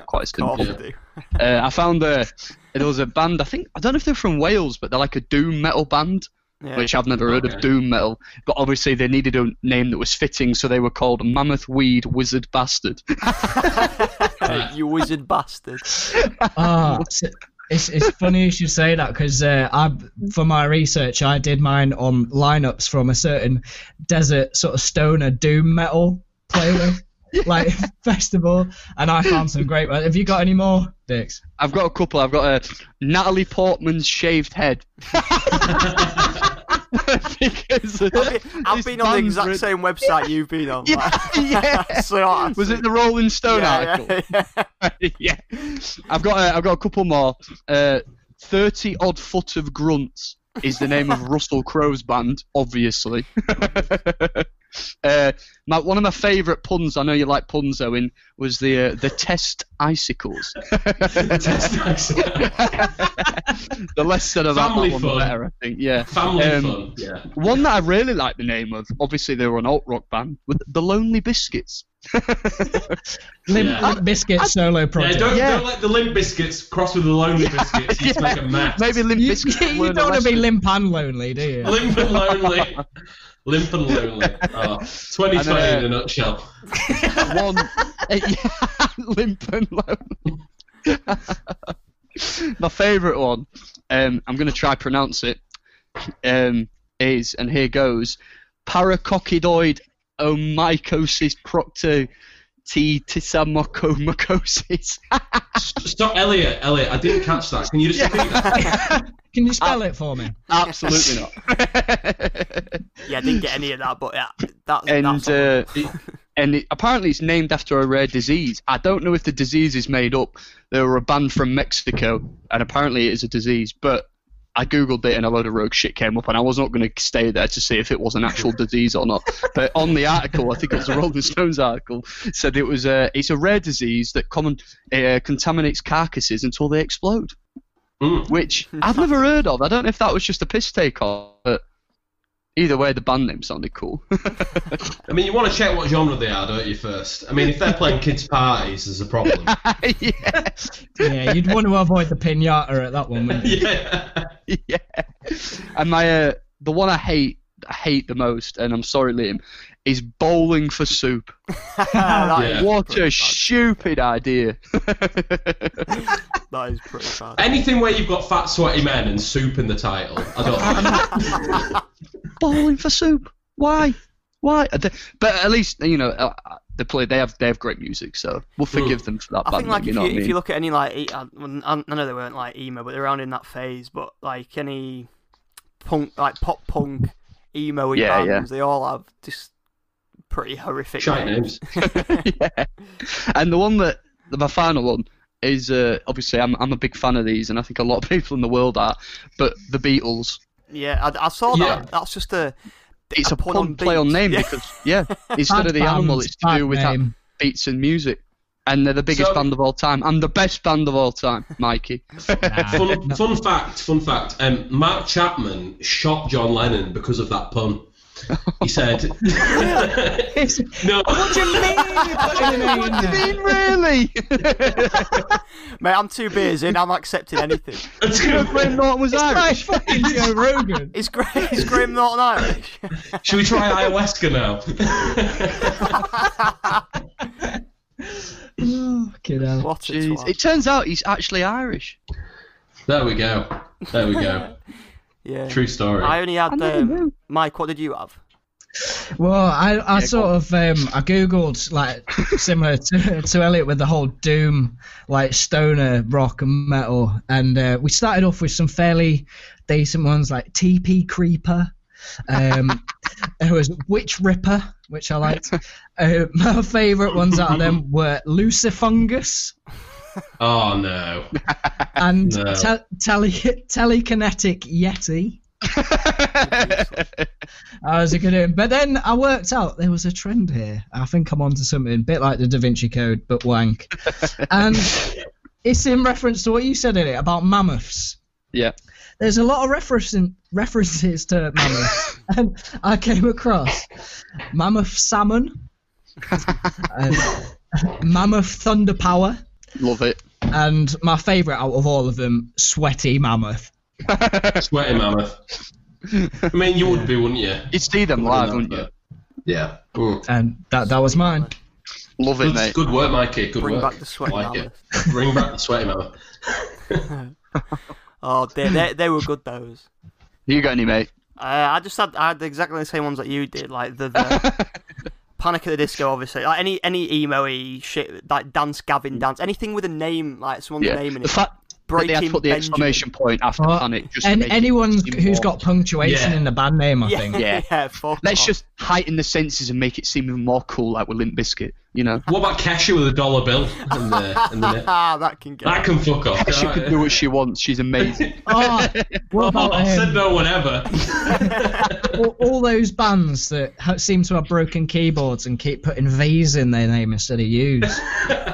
quite Of (laughs) simple. course. Uh, I found uh, there was a band. I think I don't know if they're from Wales, but they're like a doom metal band, Yeah. which I've never heard Okay. of doom metal. But obviously they needed a name that was fitting, so they were called Mammoth Weed Wizard Bastard. (laughs) you wizard bastard. (laughs) Ah, so, It's, it's funny you should say that because uh, I, for my research, I did mine on lineups from a certain desert sort of stoner doom metal playlist, (laughs) like festival, and I found some great ones. Have you got any more, Dix? I've got a couple. I've got a Natalie Portman's shaved head. Because uh, I've been on the exact re- same website you've been on. Yeah, like- (laughs) yeah. so Was it the Rolling Stone yeah, article? yeah, yeah. (laughs) yeah. I've got a, I've got a couple more. Uh, Thirty odd foot of grunts is the name of Russell Crowe's band, obviously. (laughs) uh, my, one of my favourite puns, I know you like puns, Owen, was the uh, the test icicles. (laughs) (laughs) the less said about Family that one, the better, I think. Yeah. Family Um, fun. Yeah. One that I really like the name of, obviously they were an alt rock band, with the Lonely Biscuits. (laughs) Limp, Yeah. Limp Bizkit solo Yeah, project. don't, Yeah. don't let the limp biscuits cross with the lonely biscuits. You just make a mess. Maybe Limp you, you don't want to be limp and lonely, do you? limp and lonely. Limp and lonely. (laughs) Oh, 2020 And, uh, in a nutshell. (laughs) one yeah, (laughs) limp and lonely. My favourite one, um, I'm going to try pronounce it, um, is, and here goes, Paracoccidoid omycosis procto T tisamocomacosis. (laughs) Stop, Elliot. Elliot, I didn't catch that. Can you just repeat that? (laughs) Can you spell it for me? Absolutely not. (laughs) Yeah, I didn't get any of that, but yeah, that, and that's uh, and it, apparently it's named after a rare disease. I don't know if the disease is made up. They were a band from Mexico, and apparently it is a disease. But I googled it, and a load of rogue shit came up, and I was not going to stay there to see if it was an actual (laughs) disease or not. But on the article, I think it was a Rolling Stones article, said it was a it's a rare disease that common uh, contaminates carcasses until they explode, Mm. which I've never heard of. I don't know if that was just a piss take on, but. Either way, the band name sounded cool. (laughs) I mean, you want to check what genre they are, don't you, first? I mean, if they're playing kids' parties, there's a problem. (laughs) yeah. Yeah, you'd want to avoid the pinata at that one, wouldn't you? (laughs) yeah. yeah. And my uh, the one I hate I hate the most, and I'm sorry, Liam, is bowling for soup. (laughs) that Yeah. What a bad. stupid idea. That is pretty bad. Anything where you've got fat, sweaty men and soup in the title, I don't (laughs) bowling for soup. Why? Why? Uh, But at least you know uh, uh, they play. They have they have great music, so we'll forgive them for that. I think like name, if you know you what I if mean? you look at any like e- I, well, I I know they weren't like emo, but they're around in that phase. But like any punk, like pop punk, emo Yeah, bands, they all have just pretty horrific Shite names. (laughs) yeah. And the one that the, my final one is uh, obviously I'm I'm a big fan of these, and I think a lot of people in the world are. But the Beatles, Yeah, I, I saw Yeah. that. That's just a. it's a pun pun, on play on name Yeah. because yeah, (laughs) instead of the Bad animal, it's to do with that name. beats and music. And they're the biggest So- band of all time, and the best band of all time, (laughs) Mikey. Nah. Fun, fun fact, fun fact. Um, Mark Chapman shot John Lennon because of that pun. He said, (laughs) "No, what do you mean you're putting an A in what do you mean, really? (laughs) Mate, I'm two beers in. I'm accepting anything. it's you know, good. Graham Norton was It's Irish. fucking Joe Rogan. Is Graham, is Graham Norton Irish? (laughs) Should we try ayahuasca now?" Oh, Fucking what a Jeez. twat. It turns out he's actually Irish. there we go. There we go. Yeah. True story. I only had I never um. Mike. What did you have? Well, I, I Yeah, sort go of um, I googled like similar to, (laughs) to Elliot with the whole doom like stoner rock and metal, and uh, we started off with some fairly decent ones like TP Creeper. Um, (laughs) there was Witch Ripper, which I liked. (laughs) Uh, my favourite ones out of them were Lucifungus oh no. (laughs) and No. te- tele- Telekinetic Yeti. (laughs) I was a good one. But then I worked out there was a trend here. I think I'm onto something, a bit like the Da Vinci Code, but wank. (laughs) and it's in reference to what you said in it about mammoths. Yeah. There's a lot of referencing, references to mammoths. and I came across mammoth salmon, uh, mammoth thunder power, Love it. and my favourite out of all of them, sweaty mammoth. (laughs) Sweaty mammoth. I mean, you would be, wouldn't you? You'd see them live, wouldn't you? Yeah. Mm. And that that was mine. Love it, Good, mate. good work, Mikey. Good work. Bring work. back the sweaty like mammoth. it. Bring back the sweaty mammoth. (laughs) Oh, they, they they were good. Those. You got any, mate? Uh, I just had I had exactly the same ones that you did, like the, the (laughs) Panic at the Disco, obviously. Like any any emo-y shit, like Dance Gavin Dance, anything with a name, like someone's Yeah. name in The it. fact that they had to put the Benjamin. exclamation point after Well, panic. Just And anyone seem who's more- got punctuation Yeah. in the band name, I Yeah, think. Yeah. (laughs) yeah, fuck Let's off. just heighten the senses and make it seem even more cool, like with Limp Bizkit. You know, What about Kesha with a dollar bill in the in the (laughs) ah, that can get. That can fuck off. she can do what she wants. She's amazing. (laughs) Oh, what about I said um, no whatever. all, all those bands that seem to have broken keyboards and keep putting V's in their name instead of U's?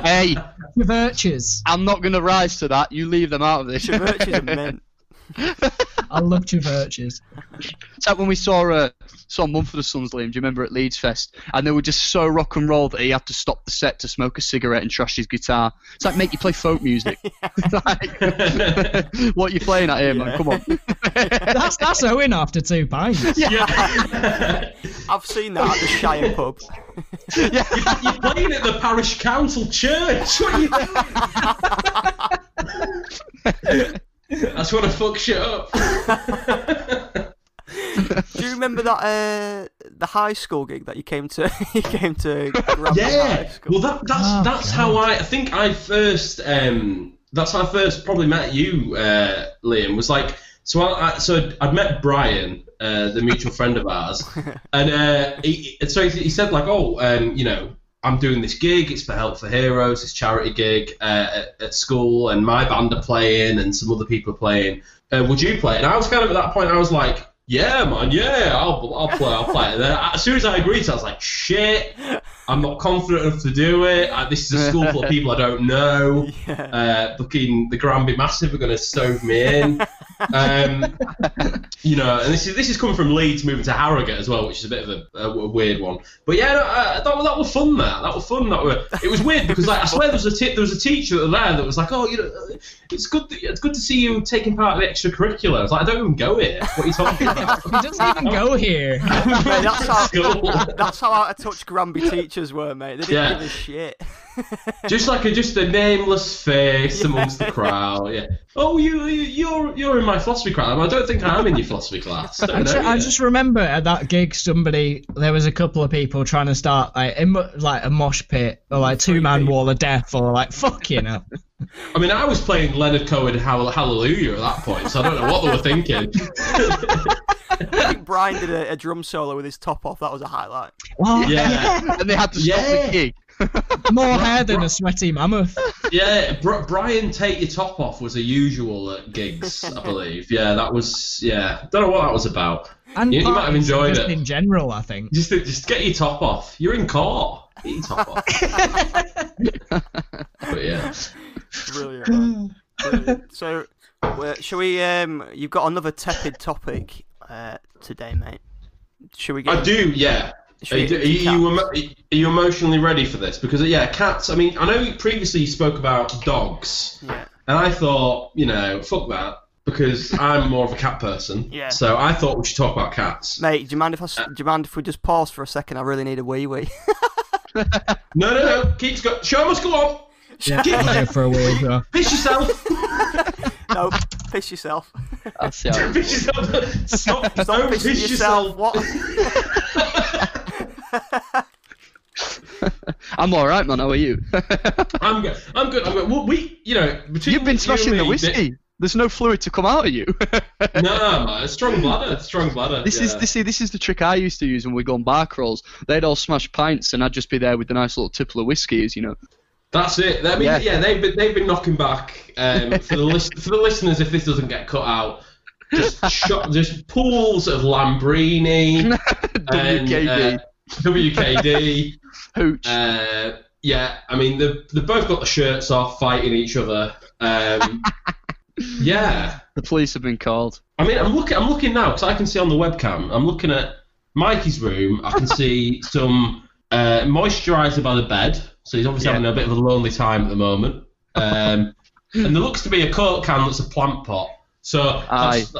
hey, The Virtues. I'm not gonna rise to that. You leave them out of this. Your Virtues are mint. (laughs) I love Virtues. It's like when we saw uh, saw Mumford & Sons, Liam. Do you remember at Leeds Fest? And they were just so rock and roll that he had to stop the set to smoke a cigarette and trash his guitar. It's like make you play folk music. like, (laughs) (laughs) what are you playing at here, man? Come on. That's that's Owen after two pints. yeah. I've seen that at the Shire pub. You're playing at the parish council church. What are you doing? That's when I fuck shit up. (laughs) (laughs) Do you remember that uh, the high school gig that you came to? (laughs) you came to. Yeah. Well, that, that's Oh, that's how I. I think I first. Um, that's how I first probably met you, uh, Liam. Was like so. I, I so I'd met Brian, uh, the mutual friend of ours, and uh, he, so he, he said like, oh, um, you know. I'm doing this gig. It's for Help for Heroes, this charity gig uh, at, at school, and my band are playing, and some other people are playing. Uh, would you play? And I was kind of at that point. I was like, yeah, man, yeah, I'll, I'll play, I'll play. And then as soon as I agreed, I was like, shit, I'm not confident enough to do it. Uh, this is a school full of (laughs) people I don't know. Yeah. Uh, fucking the Granby Massive are going to stove me in. (laughs) Um, you know, and this is this is coming from Leeds moving to Harrogate as well, which is a bit of a, a, a weird one. But yeah, no, uh, that, that was fun. That that was fun. That were, it was weird because like I swear there was a t- there was a teacher there that was like, oh, you know, it's good that, it's good to see you taking part in the extracurricular. I was like, I don't even go here. What are you talking (laughs) about? He doesn't even go here. Mate, that's how School. that's how out of touch Granby teachers were, mate. They didn't Yeah. give a shit. (laughs) just like a just a nameless face amongst the crowd. Yeah. Oh, you you- you're you're in my philosophy class. I don't think I'm in your philosophy class. (laughs) I, ju- I just remember at that gig, somebody there was a couple of people trying to start like in, like a mosh pit or like two man wall of death or like fuck you know. I mean, I was playing Leonard Cohen Hall- Hallelujah at that point, so I don't know what they were thinking. I think Brian did a, a drum solo with his top off. That was a highlight. Well, Yeah. (laughs) and they had to stop Yeah. the gig. (laughs) more hair than a sweaty mammoth. Yeah, Br- Brian, take your top off was a usual at gigs, I (laughs) believe. Yeah, that was. Yeah, don't know what that was about. And You- you might have enjoyed just it. in general, I think. Just just get your top off. You're in court. Get your top off. (laughs) but yeah. Brilliant. Brilliant. So, well, shall we? Um, you've got another tepid topic uh, today, mate. Should we get? I do, yeah. Are you, are, you, are, you, are you emotionally ready for this? Because yeah, cats. I mean, I know previously you spoke about dogs, Yeah. and I thought, you know, fuck that, because (laughs) I'm more of a cat person. Yeah. So I thought we should talk about cats. Mate, do you mind if I? s- uh, Do you mind if we just pause for a second? I really need a wee wee. No, no, no. Keep go. Show must go on. Yeah, I'll go for a wee though. Piss yourself. (laughs) no, piss yourself. That's the how piss yourself. Stop. Stop Don't pissing piss yourself. yourself. What? (laughs) (laughs) I'm all right, man. How are you? (laughs) I'm good. I'm good. I'm good. Well, we, you know, between You've been smashing the whiskey. There's no fluid to come out of you. No, (laughs) man, strong bladder. Strong bladder. This is yeah. this is this is the trick I used to use when we go on bar crawls. They'd all smash pints, and I'd just be there with the nice little tipple of whiskey, as you know. That's it. I mean, Yeah. yeah, they've been they've been knocking back um, for the list, for the listeners. If this doesn't get cut out, just shot, just pools of Lambrini, and, WKD, uh, (laughs) WKD. (laughs) hooch. Uh, yeah, I mean they've they've both got the shirts off, fighting each other. Um, (laughs) yeah, the police have been called. I mean I'm looking I'm looking now because I can see on the webcam. I'm looking at Mikey's room. I can see some uh, moisturizer by the bed, so he's obviously Yeah. having a bit of a lonely time at the moment. Um, and there looks to be a coke can that's a plant pot. So that's,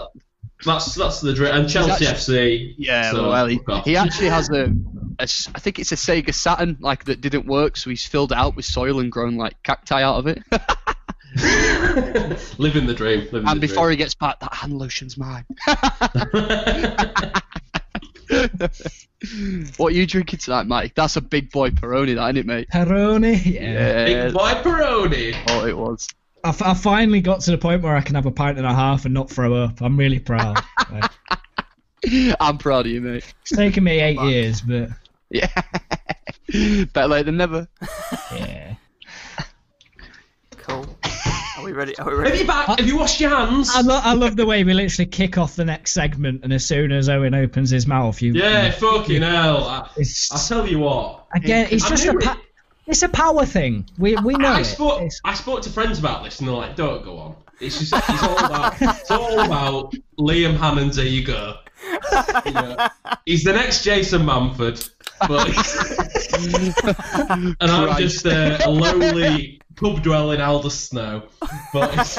that's that's the drink. And Chelsea actually- FC. Yeah, so, well, he, he actually has a, a s- I think it's a Sega Saturn, like that didn't work, so he's filled it out with soil and grown like cacti out of it. (laughs) living the dream. Living And the before dream. he gets back, that hand lotion's mine. (laughs) (laughs) what are you drinking tonight, Mike? That's a big boy Peroni, that, isn't it, mate? Peroni. Yeah. Big boy Peroni. Oh, it was. I, f- I finally got to the point where I can have a pint and a half and not throw up. I'm really proud. I'm proud of you, mate. it's taken me eight years, but Yeah. (laughs) Better late than never. yeah. Cool. (laughs) Are we ready? Are we ready? Have you back? Have you washed your hands? I, lo- I love the way we literally kick off the next segment, and as soon as Owen opens his mouth, you. Yeah, fucking hell. I, It's, I tell you what. again, it's I just knew a. it. Pa- it's a power thing. We we know I it. spoke. It's- I spoke to friends about this, and they're like, "Don't go on. It's just. It's all about. It's all about Liam Hannon's ego. (laughs) You know, he's the next Jason Manford, but (laughs) and I'm Christ. just uh, a lowly pub dwelling Alder Snow. But (laughs)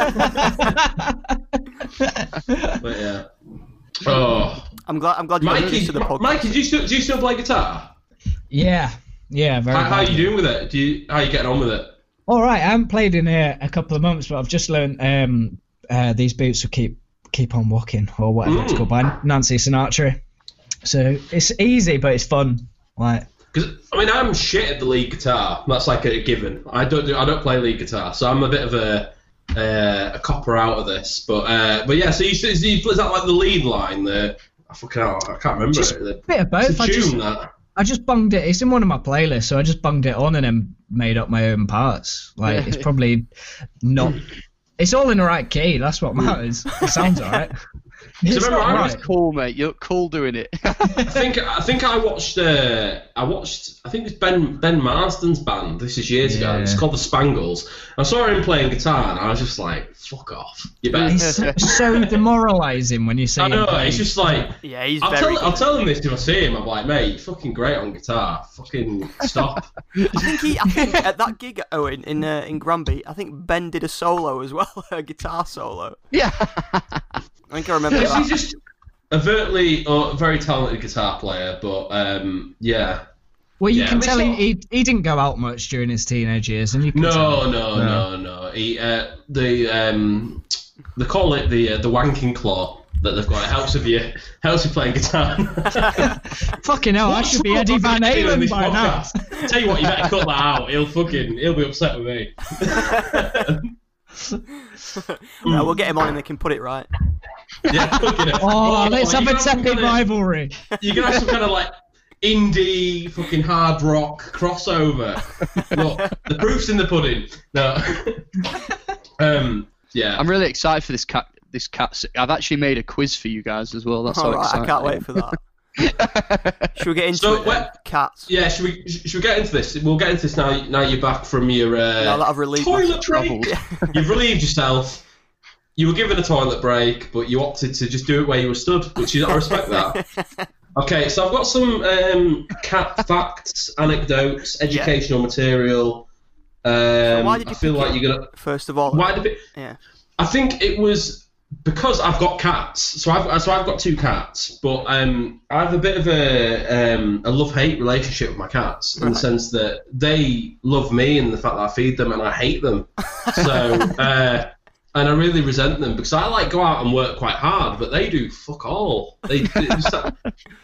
but yeah. Oh, I'm glad. I'm glad you got Mikey, to the podcast. Mikey, do you still do you still play guitar? yeah, yeah, very. How, how are you doing with it? Do you how are you getting on with it? All right, I haven't played in a, a couple of months, but I've just learned um, uh, these boots will keep keep on walking or whatever it's Mm. called by Nancy Sinatra. So it's easy, but it's fun. Like Because I mean, I'm shit at the lead guitar. That's like a given. I don't do. I don't play lead guitar, so I'm a bit of a uh, a copper out of this. But uh, but yeah. So you, is, you- is that like the lead line? The I fucking hell, I can't remember Just it. The, a bit of it's both. a I just that. I just bunged it. It's in one of my playlists, so I just bunged it on and then made up my own parts. Like it's (laughs) probably not. It's all in the right key. That's what (laughs) matters. It sounds alright. It's remember not I right. was That's cool, mate. You look cool doing it. (laughs) I think I think I watched. Uh, I watched. I think it's Ben Ben Marsden's band. This is years ago. It's called the Spangles. I saw him playing guitar, and I was just like, "Fuck off, you better." It's so, so (laughs) demoralizing when you see. I him know. play. It's just like Yeah, he's I'll very. tell, I'll tell him this if I see him. I'm like, mate, you're fucking great on guitar. Fucking stop. (laughs) I think he. I think at that gig at Owen in uh, in Granby, I think Ben did a solo as well, a guitar solo. yeah. I think I remember Because that. he's just overtly or very talented guitar player, but um, yeah. Well, you Yeah, can tell he, he he didn't go out much during his teenage years, and you can No, tell. no, no, no. He, uh, the um, they call it the uh, the wanking claw that they've got. It helps if you (laughs) helps you playing guitar. (laughs) (laughs) Fucking hell, I should be Eddie Van this Halen this by now. Tell you what, you better cut that out. He'll fucking he'll be upset with me. Yeah, (laughs) we'll get him on and they can put it right. (laughs) yeah, fucking. (laughs) Oh, Well, let's have a some tepid kinda- rivalry. You can have some kind of like indie fucking hard rock crossover. Look, the proof's in the pudding. No. um. Yeah. I'm really excited for this cat. This cat. I've actually made a quiz for you guys as well. That's All how right, exciting. I can't wait for that. (laughs) Should we get into So, it? then? Cats. Yeah, should we should we get into this? We'll get into this now. Now you're back from your Now that uh, I've relieved toilet break. (laughs) You've relieved yourself. You were given a toilet break, but you opted to just do it where you were stood, which is I respect that. (laughs) Okay, so I've got some um, cat facts, anecdotes, educational material. Um, why did you I feel like it? you're gonna. First of all, Why did it? yeah. I think it was because I've got cats. So I've so I've got two cats, but um, I have a bit of a um, a love hate relationship with my cats in Right. the sense that they love me and the fact that I feed them, and I hate them. So. (laughs) Uh, and I really resent them because I like go out and work quite hard, but they do fuck all. They they, just,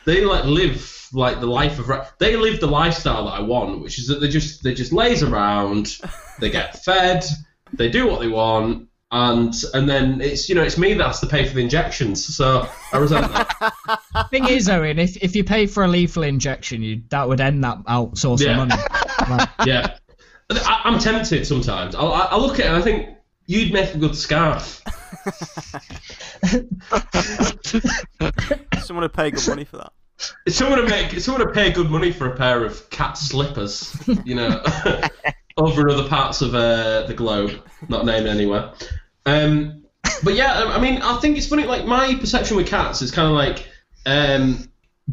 they like live like the life of they live the lifestyle that I want, which is that they just they just laze around, they get fed, they do what they want, and and then it's you know it's me that has to pay for the injections. So I resent (laughs) that. Thing is, Owen, if if you pay for a lethal injection, you that would end that outsourcing Yeah. money. (laughs) Like, yeah, I, I'm tempted sometimes. I, I I look at it and I think you'd make a good scarf. (laughs) Someone would pay good money for that. Someone to make someone to pay good money for a pair of cat slippers, you know, over other parts of uh, the globe, not named anywhere. Um, but yeah, I mean, I think it's funny. Like my perception with cats is kind of like um,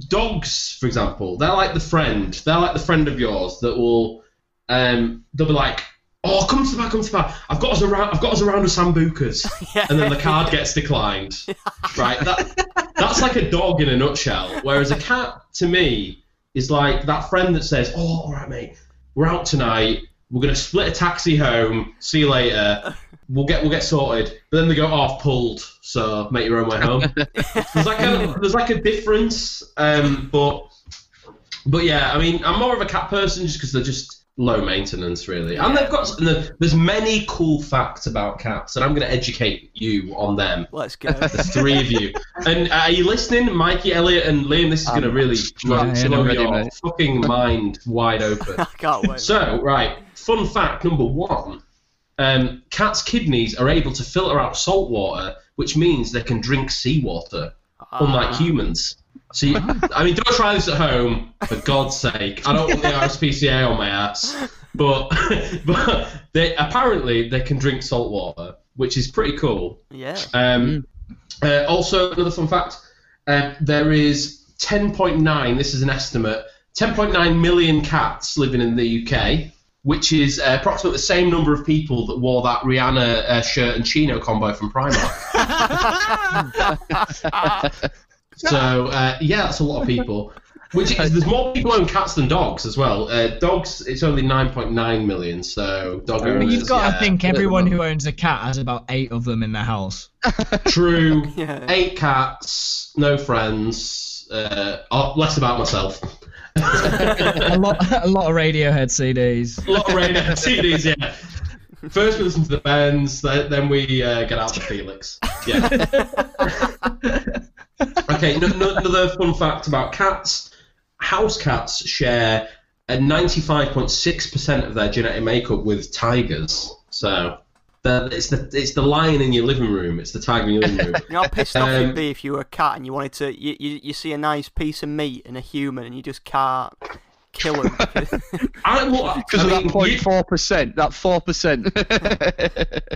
dogs, for example. They're like the friend. They're like the friend of yours that will. Um, they'll be like, "Oh, come to the bar, come to the bar. I've got us a round. I've got us a round of sambucas." (laughs) Yeah. and then the card gets declined. (laughs) Right? That, that's like a dog in a nutshell. Whereas a cat, to me, is like that friend that says, "Oh, all right, mate, we're out tonight. We're gonna split a taxi home. See you later. We'll get we'll get sorted. But then they go, oh, I've pulled. So make your own way home. (laughs) there's like a there's like a difference, um, but but yeah, I mean, I'm more of a cat person just because they're just low maintenance, really. And they've got and there's many cool facts about cats, and I'm going to educate you on them. Let's go. (laughs) There's three of you. And uh, are you listening, Mikey, Elliot, and Liam? This is going to Um, really blow, yeah, blow your mate. fucking mind wide open. (laughs) I can't wait. So, right, fun fact number one um, cats' kidneys are able to filter out salt water, which means they can drink seawater, unlike Ah. humans. So, you, I mean, don't try this at home, for God's sake. I don't want the (laughs) RSPCA on my ass. But, (laughs) but they, apparently, they can drink salt water, which is pretty cool. Yeah. Um, uh, also, another fun fact: um, there is 10.9. This is an estimate. 10.9 million cats living in the UK, which is uh, approximately the same number of people that wore that Rihanna uh, shirt and chino combo from Primark. (laughs) so uh, yeah, that's a lot of people. Which is, there's more people own cats than dogs as well. Uh, dogs, it's only 9.9 million. So dog But owners. you've got yeah. to think everyone who owns a cat has about eight of them in their house. (laughs) True. (laughs) Yeah. Eight cats, no friends. Uh, oh, less about myself. A lot, a lot of Radiohead CDs. A lot of radio CDs, yeah. First we listen to the bands, then, we uh, get out to Felix. Yeah. (laughs) okay, no, no, another fun fact about cats. House cats share a 95.6% of their genetic makeup with tigers. So the, it's the it's the lion in your living room. It's the tiger in your living room. You know how pissed off Um, you'd be if you were a cat and you wanted to. You, you, you see a nice piece of meat in a human and you just can't kill him. (laughs) I, well, Because I of that point four percent. that four percent.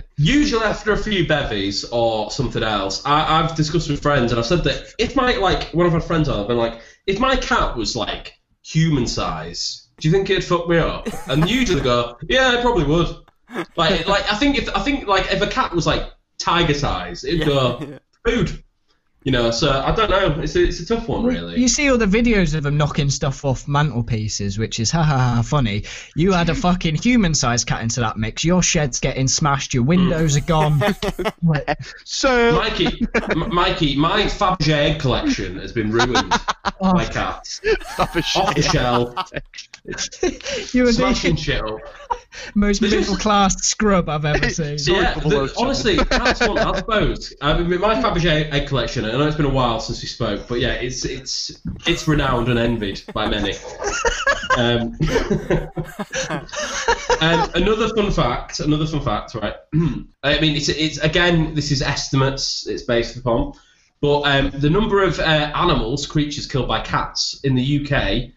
(laughs) Usually after a few bevies or something else, I, I've discussed with friends and I've said that if my like one of my friends I've been like, if my cat was like human size, do you think it'd fuck me up? And usually go, yeah, it probably would. Like, like I think if I think like if a cat was like tiger size, it'd go (laughs) food. You know, so I don't know. It's a, it's a tough one, really. You see all the videos of them knocking stuff off mantelpieces, which is ha ha ha funny. You add a (laughs) fucking human-sized cat into that mix, your shed's getting smashed, your windows are gone. (laughs) So Mikey, M- Mikey, my Fabergé egg collection has been ruined (laughs) by cats. That was Off the shit. shelf, you are smashing the shit up. most There's just- middle-class scrub I've ever seen. Sorry yeah, the- the honestly, that's one. I suppose. I mean, my Fabergé egg collection. I know it's been a while since we spoke, but yeah, it's it's it's renowned and envied by many. Um, (laughs) and another fun fact. Another fun fact. Right. (clears throat) I mean, it's it's again. This is estimates. It's based upon. But um, the number of uh, animals, creatures killed by cats in the UK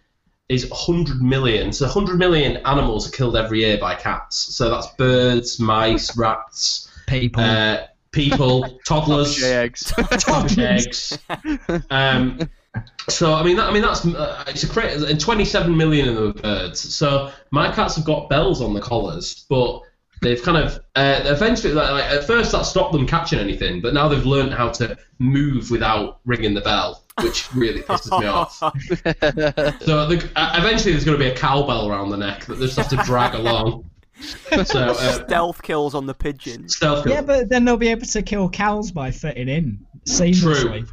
is 100 million. So 100 million animals are killed every year by cats. So that's birds, mice, rats, People. uh, people, (laughs) toddlers, Fabergé eggs. sausage eggs. (laughs) Um, so I mean, that, I mean that's uh, it's a cra- and 27 million of them are birds. So my cats have got bells on the collars, but they've kind of uh, eventually, like, like, at first that stopped them catching anything, but now they've learned how to move without ringing the bell, which really pisses me off. (laughs) So the, uh, eventually there's going to be a cowbell around the neck that they just have to drag along. (laughs) So uh, Stealth kills on the pigeons. stealth. yeah, but then they'll be able to kill cows by fitting in seamlessly. True.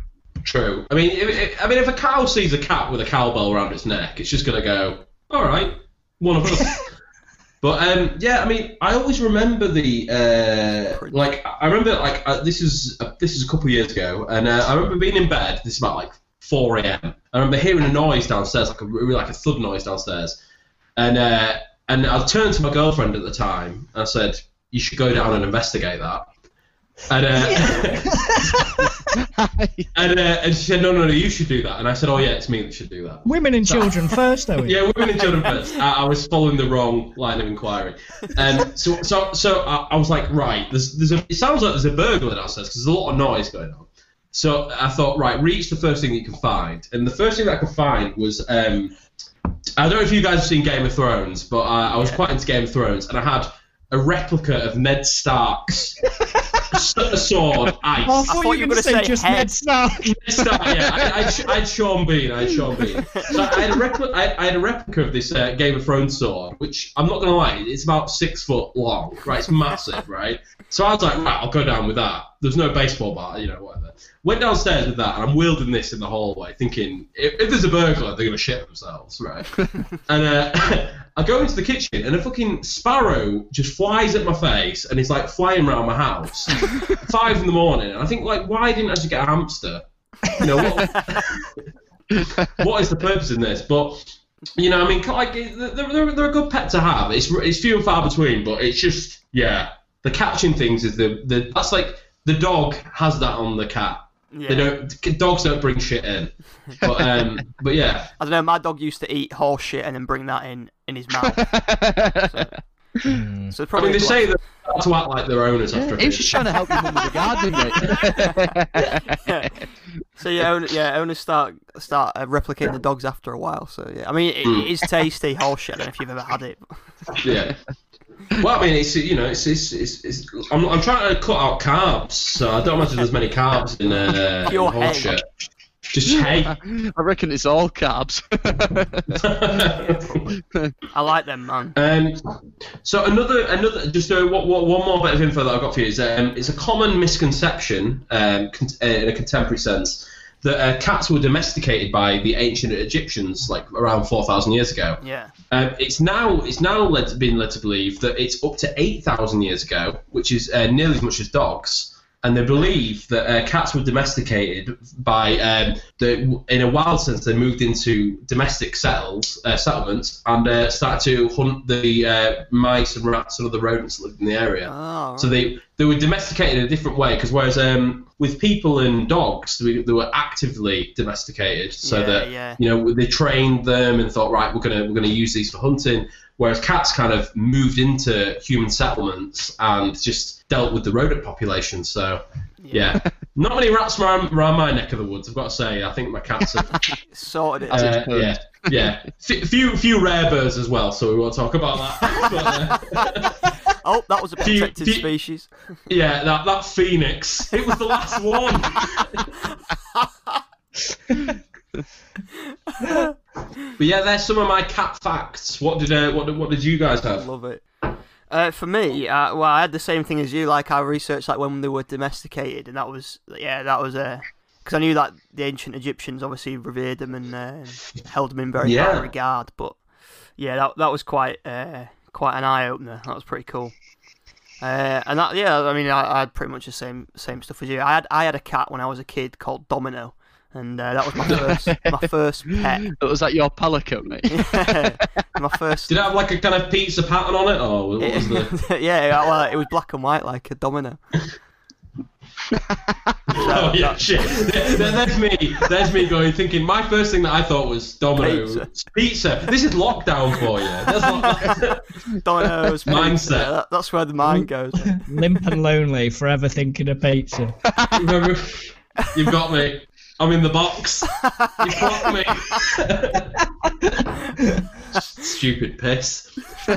True. I mean, if, if, I mean, if a cow sees a cat with a cowbell around its neck, it's just gonna go, "All right, one of us." (laughs) but um, yeah, I mean, I always remember the uh, like. I remember like uh, this is uh, this is a couple of years ago, and uh, I remember being in bed. This is about like 4 a.m. I remember hearing a noise downstairs, like a really like a thud noise downstairs, and uh, and I turned to my girlfriend at the time and I said, "You should go down and investigate that." And uh, (laughs) and, uh, and she said, no, no, no, you should do that. And I said, oh, yeah, it's me that should do that. Women and children (laughs) first, though. Yeah, women and children first. I, I was following the wrong line of inquiry. Um, so so, so I, I was like, right, there's, there's a, it sounds like there's a burglar downstairs because there's a lot of noise going on. So I thought, right, reach the first thing you can find. And the first thing that I could find was, um, I don't know if you guys have seen Game of Thrones, but I, I was quite into Game of Thrones, and I had a replica of Ned Stark's (laughs) sword, ice. Oh, I I thought thought you you were were going to say say just head. Ned Stark. Start, yeah, I, I'd, sh- I'd Sean Bean. I'd Sean Bean. (laughs) So I had a replica. I, I had a replica of this uh, Game of Thrones sword, which I'm not gonna lie, it's about six foot long. Right, it's massive, right? So I was like, right, I'll go down with that. There's no baseball bat, you know, whatever. Went downstairs with that, and I'm wielding this in the hallway, thinking if, if there's a burglar, they're gonna shit themselves, right? (laughs) and uh, (laughs) I go into the kitchen, and a fucking sparrow just flies at my face, and it's like flying around my house. (laughs) Five in the morning, and I think like, why didn't I just get a hamster? You know what? what is the purpose in this? But you know, I mean, like they're, they're, they're a good pet to have. It's it's few and far between, but it's just yeah. The catching things is the the that's like the dog has that on the cat. Yeah. They don't dogs don't bring shit in. But um, (laughs) but yeah, I don't know. My dog used to eat horse shit and then bring that in in his mouth. Hmm. (laughs) So it's I probably mean they say that to act like their owners after a He was just trying to help your mum with the gardening, mate. yeah. (laughs) So yeah, own, yeah, owners start start uh, replicating the dogs after a while. So yeah, I mean it, Mm. it is tasty horse shit. I don't know if you've ever had it. Yeah. Well, I mean, it's you know, it's it's, it's, it's I'm, I'm trying to cut out carbs, so I don't imagine there's many carbs in uh, (laughs) in Pure shit. Just hay. (laughs) I reckon it's all carbs. (laughs) I like them, man. Um, so another, another, just uh, what, what, one more bit of info that I've got for you is um, it's a common misconception um, con- uh, in a contemporary sense that uh, cats were domesticated by the ancient Egyptians like around four thousand years ago. Yeah. Um, it's now it's now led to, been led to believe that it's up to eight thousand years ago, which is uh, nearly as much as dogs. And they believe that uh, cats were domesticated by um, the in a wild sense. They moved into domestic settles, uh, settlements and uh, started to hunt the uh, mice and rats and other rodents that lived in the area. Oh, So they they were domesticated in a different way because whereas um, with people and dogs they, they were actively domesticated so Yeah, that yeah. you know they trained them and thought right we're gonna we're gonna use these for hunting whereas cats kind of moved into human settlements and just dealt with the rodent population so yeah, (laughs) not many rats around, around my neck of the woods I've got to say I think my cats have. (laughs) sorted it. As uh, yeah yeah F- few few rare birds as well so we won't talk about that (laughs) but, uh, Oh, that was a Do you- protected do you- species. Yeah, that that phoenix. It was the last one. But yeah, there's some of my cat facts. What did uh, what what did you guys have? Love it. Uh, for me, uh, well, I had the same thing as you. Like I researched like when they were domesticated, and that was yeah, that was uh, because I knew that the ancient Egyptians obviously revered them and uh, held them in very Yeah. high regard. But yeah, that that was quite uh, quite an eye opener. That was pretty cool. Uh, and that yeah, I mean, I, I had pretty much the same same stuff as you. I had I had a cat when I was a kid called Domino, and uh, that was my first my first pet. (laughs) Was that your palico, mate? (laughs) my first. Did it have like a kind of pizza pattern on it, or what was the? (laughs) yeah, well, it was black and white like a domino. oh yeah, shit. There, there- there's me. There's me going thinking. My first thing that I thought was Domino's Pizza. pizza. This is lockdown for you. That's not, Domino's Mindset. pizza, that- that's where the mind goes. Limp and lonely, forever thinking of pizza. Remember, you've got me. I'm in the box. (laughs) You got me. Stupid piss. (laughs)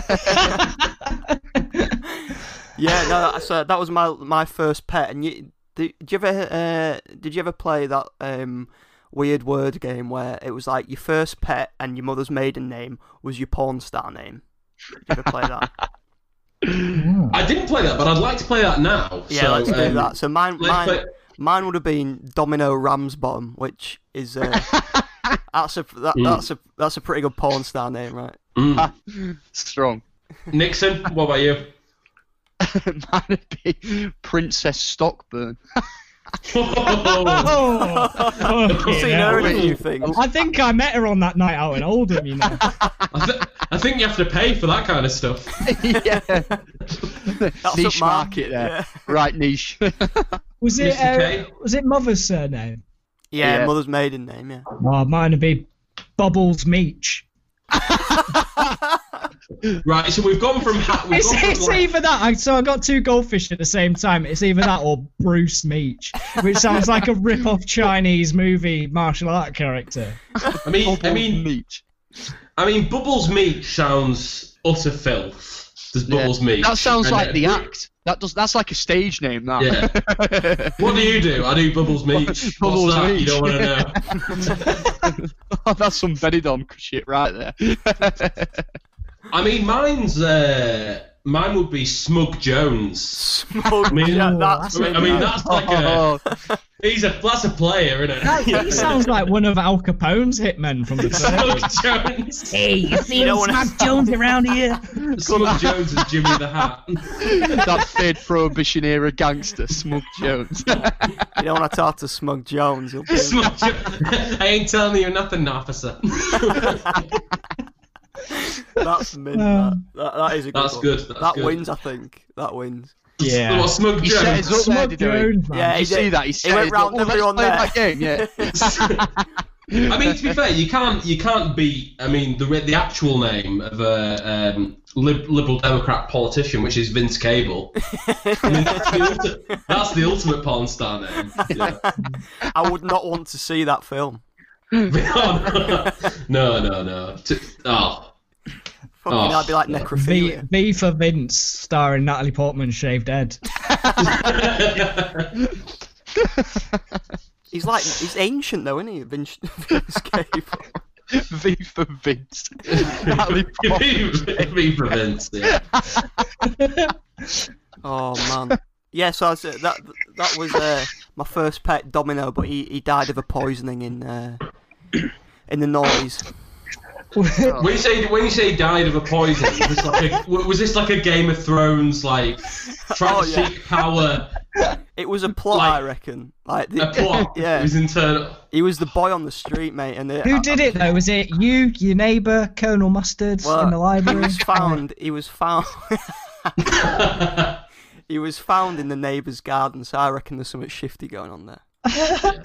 yeah, no, that, so that was my my first pet. And you, did, did you ever uh, did you ever play that um, weird word game where it was like your first pet and your mother's maiden name was your porn star name? Did you ever play that? (laughs) I didn't play that, but I'd like to play that now. Yeah, so, let's do um, that. So mine, let's mine, play- mine would have been Domino Ramsbottom, which is uh, (laughs) that's a that, Mm. that's a that's a pretty good porn star name, right? Mm. Strong. Nixon, (laughs) what about you? Mine would be Princess Stockburn. Oh, I've fucking seen hell. her in a few things. I think I met her on that night out in Oldham, you know. I, th- I think you have to pay for that kind of stuff. (laughs) yeah. That's niche market there. Yeah. Right niche. Was it Mr. uh, K? was it mother's surname? Yeah, Yeah. mother's maiden name. Yeah. Oh, mine would be Bubbles Meach. (laughs) Right, so we've gone from ha- we've It's, gone from it's like- either that. I, so I got two goldfish at the same time. It's either that or Bruce Meach, which sounds like a rip-off Chinese movie martial art character. I mean, I mean, niche. I mean, Bubbles Meat sounds utter filth. Does Yeah. Bubbles Meat? That sounds like uh, the act. That does. That's like a stage name. That. Yeah. (laughs) What do you do? I do Bubbles Meach. Bubbles? Meach. You don't want to know. (laughs) oh, that's some Benidorm shit right there. (laughs) I mean, mine's uh, mine would be Smug Jones. Smug. mean, yeah, oh, that's I mean, I mean, that's like a (laughs) he's a that's a player, isn't That, it? he sounds like one of Al Capone's hitmen from the 30s. Smug Jones. Hey, you see don't wanna- Smug (laughs) Jones around here? Smug Jones is Jimmy the Hat. (laughs) that third prohibition era gangster, Smug Jones. You don't want to talk to Smug Jones. You'll be Smug Jo- I ain't telling you nothing, officer. (laughs) That's mint. Um, that. That, that is a good That's one. good. That's that good. wins, I think. That wins. Yeah. What, Smug He set Jones? us up there, Smug did he? Jones, man. Yeah, Did you see that? He, He said, went round oh, everyone play there." that game, yeah. (laughs) I mean, to be fair, you can't you can't beat. I mean, the the actual name of a um, lib, liberal Democrat politician, which is Vince Cable. I mean, that's the, ulti- that's the ultimate porn star name. Yeah. I would not want to see that film. (laughs) no, no, no. T- Oh, Fucking, Oh. that'd be like V, necrophilia. v for Vince, starring Natalie Portman, shaved head. (laughs) He's like he's ancient though, isn't he? Vince, (laughs) Vince Cable. V (laughs) for Vince. Natalie Portman. be for Vince. Yeah. Oh man. Yeah, so I was, uh, that that was uh, my first pet, Domino, but he, he died of a poisoning in uh, in the noise. Oh. When you say when you say died of a poison, was this like a, was this like a Game of Thrones like trying Oh, to yeah. seek power? It was a plot, Like- I reckon. Like the, A plot. (laughs) Yeah. It was internal. he was the boy on the street, mate, and the, Who did uh, it though? Was it you, your neighbour, Colonel Mustard Well, in the library? He library? was found. He was found. (laughs) he was found in the neighbour's garden, so I reckon there's something shifty going on there. (laughs)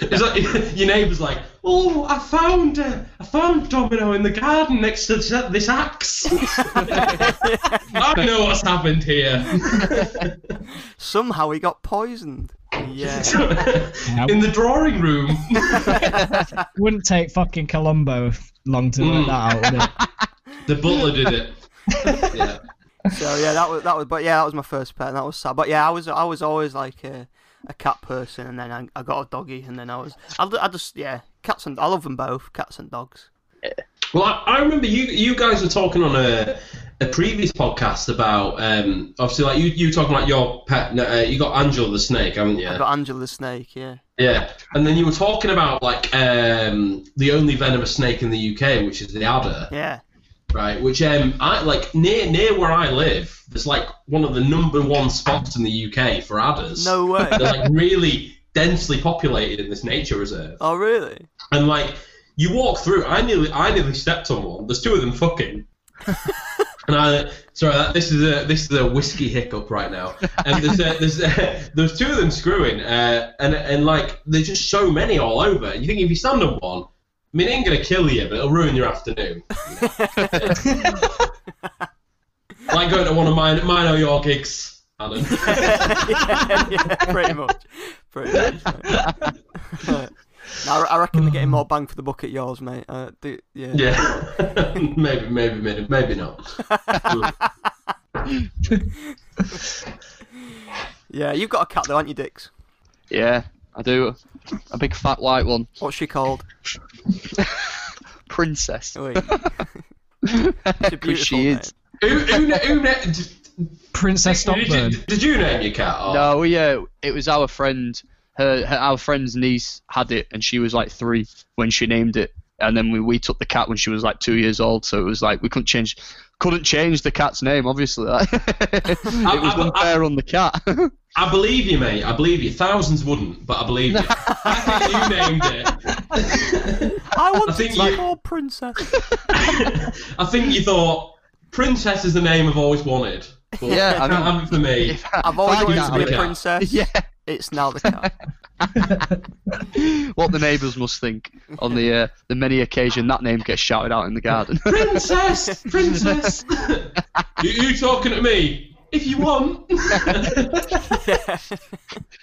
It's like (laughs) your neighbour's like, oh, I found uh, I found Domino in the garden next to this, this axe. (laughs) I know what's happened here. (laughs) Somehow he got poisoned. Yeah. in the drawing room. Wouldn't take fucking Columbo long to work Mm. that out, would it? the butler did it. Yeah. So yeah, that was that was. But yeah, that was my first pet, and that was sad. But yeah, I was I was always like a, a cat person, and then I, I got a doggy, and then I was I, I just yeah, cats and I love them both, cats and dogs. Well, I, I remember you you guys were talking on a a previous podcast about um obviously like you you were talking about your pet. Uh, you got Angela the snake, haven't you? I got Angela the snake. Yeah. Yeah, and then you were talking about like um the only venomous snake in the UK, which is the adder. Yeah. Right? Which um, I like near near where I live. There's like one of the number one spots in the UK for adders. No way. They're like really densely populated in this nature reserve, oh really? and like you walk through. I nearly I nearly stepped on one. There's two of them fucking. (laughs) And I, sorry, this is a this is a whiskey hiccup right now. And there's uh, there's uh, there's two of them screwing, uh, and and like there's just so many all over. You think if you stand on one, I mean, it ain't gonna kill you, but it'll ruin your afternoon. (laughs) like going to one of mine, mine or your gigs, Alan. (laughs) yeah, yeah, pretty much. Pretty much. mate. (laughs) no, I I reckon they're getting more bang for the buck at yours, mate. Uh, the, yeah. yeah, maybe, maybe, maybe, maybe not. Yeah, you've got a cat though, haven't you, Dix? Yeah, I do. A big fat white one. What's she called? (laughs) Princess. Wait. (laughs) She's Because she is. Who, who, na- who, na- did, Princess did, you, Stockburn. did you name your cat? Or? No, yeah, it was our friend. Her, her, our friend's niece had it, and she was like three when she named it. And then we, we took the cat when she was like two years old. So it was like we couldn't change, couldn't change the cat's name. Obviously, (laughs) it was I- I- unfair on the cat. I believe you, mate. I believe you. Thousands wouldn't, but I believe you. (laughs) I think you named it. I want think to be you- called Princess. (laughs) I think you thought Princess is the name I've always wanted. But Yeah, I I can't mean- for me. I- I've always wanted to be a princess. Yeah, It's now the cat. (laughs) what the neighbours must think on the uh, the many occasion that name gets shouted out in the garden. (laughs) Princess, princess. you, you talking to me? If you want. (laughs)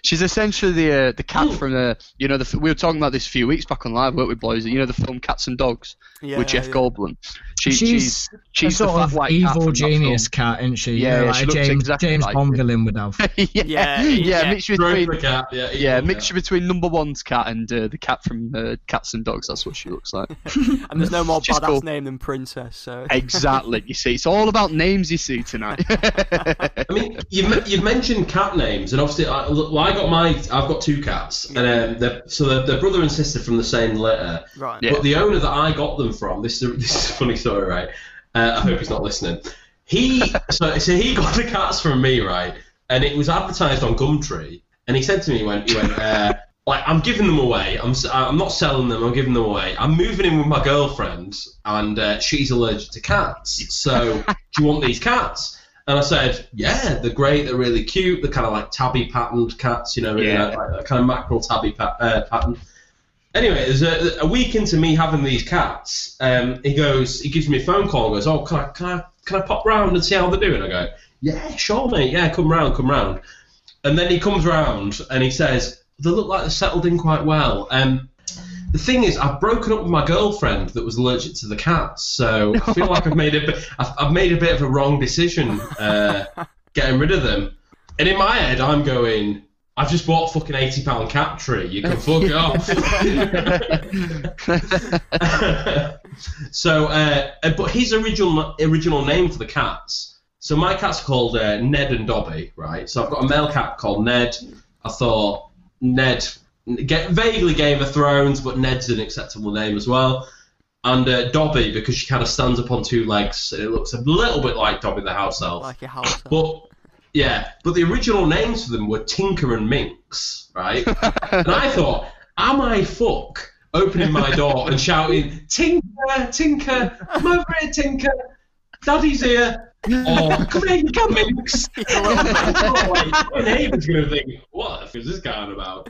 She's essentially the uh, the cat from the you know the we were talking about this a few weeks back on live, weren't we, boys? You know the film Cats and Dogs. Yeah, with Jeff yeah. Goldblum. She, She's she's she's a the sort fat of white evil from genius cat, isn't she? You Yeah, yeah, like she a James, exactly James like Bond villain would have. (laughs) yeah, Yeah, yeah, yeah. mixture between cat, yeah, yeah, mixture cat. between number one's cat and uh, the cat from uh, Cats and Dogs. That's what she looks like. (laughs) And there's no (laughs) more She's badass cool. name than Princess, so. exactly. You see, it's all about names. You see tonight. I mean, you've, you've mentioned cat names, and obviously, I, well, I got my, I've got two cats, and um, they're, so they're, they're brother and sister from the same litter. Right. Yeah. But the owner that I got them from, this is a, (laughs) this is a funny story, right? Uh, I hope he's not listening. He so so he (laughs) got the cats from me, right? And it was advertised on Gumtree, and he said to me, he went, he went, uh, like I'm giving them away. I'm I'm not selling them. I'm giving them away. I'm moving in with my girlfriend, and uh, she's allergic to cats. So do you want these cats? And I said, yeah, they're great. They're really cute. They're kind of like tabby patterned cats, you know, Yeah. like, like kind of mackerel tabby uh, pattern. Anyway, there's a, a week into me having these cats. Um, he goes, he gives me a phone call and goes, "Oh, can I, can I, can I pop round and see how they're doing?" I go, "Yeah, sure, mate. Yeah, come round, come round." And then he comes round and he says, "They look like they're settled in quite well." Um, the thing is, I've broken up with my girlfriend that was allergic to the cats, so I feel like I've made a bit, I've, I've made a bit of a wrong decision uh, (laughs) getting rid of them. And in my head, I'm going, I've just bought a fucking eighty pound cat tree. You can fuck it off. (laughs) so, uh, uh, but his original original name for the cats. So my cats called uh, Ned and Dobby, right? So I've got a male cat called Ned. I thought Ned, get vaguely Game of Thrones, but Ned's an acceptable name as well. And uh, Dobby because she kind of stands up on two legs. and It looks a little bit like Dobby the house elf. Like your house. But yeah, but the original names for them were Tinker and Minx, right? (laughs) and I thought, am I fuck opening my door and shouting, Tinker, Tinker, come over here, Tinker, Daddy's here. Or come here, you can Minx. (laughs) Oh, my neighbour's gonna think, what the f- is this guy on about?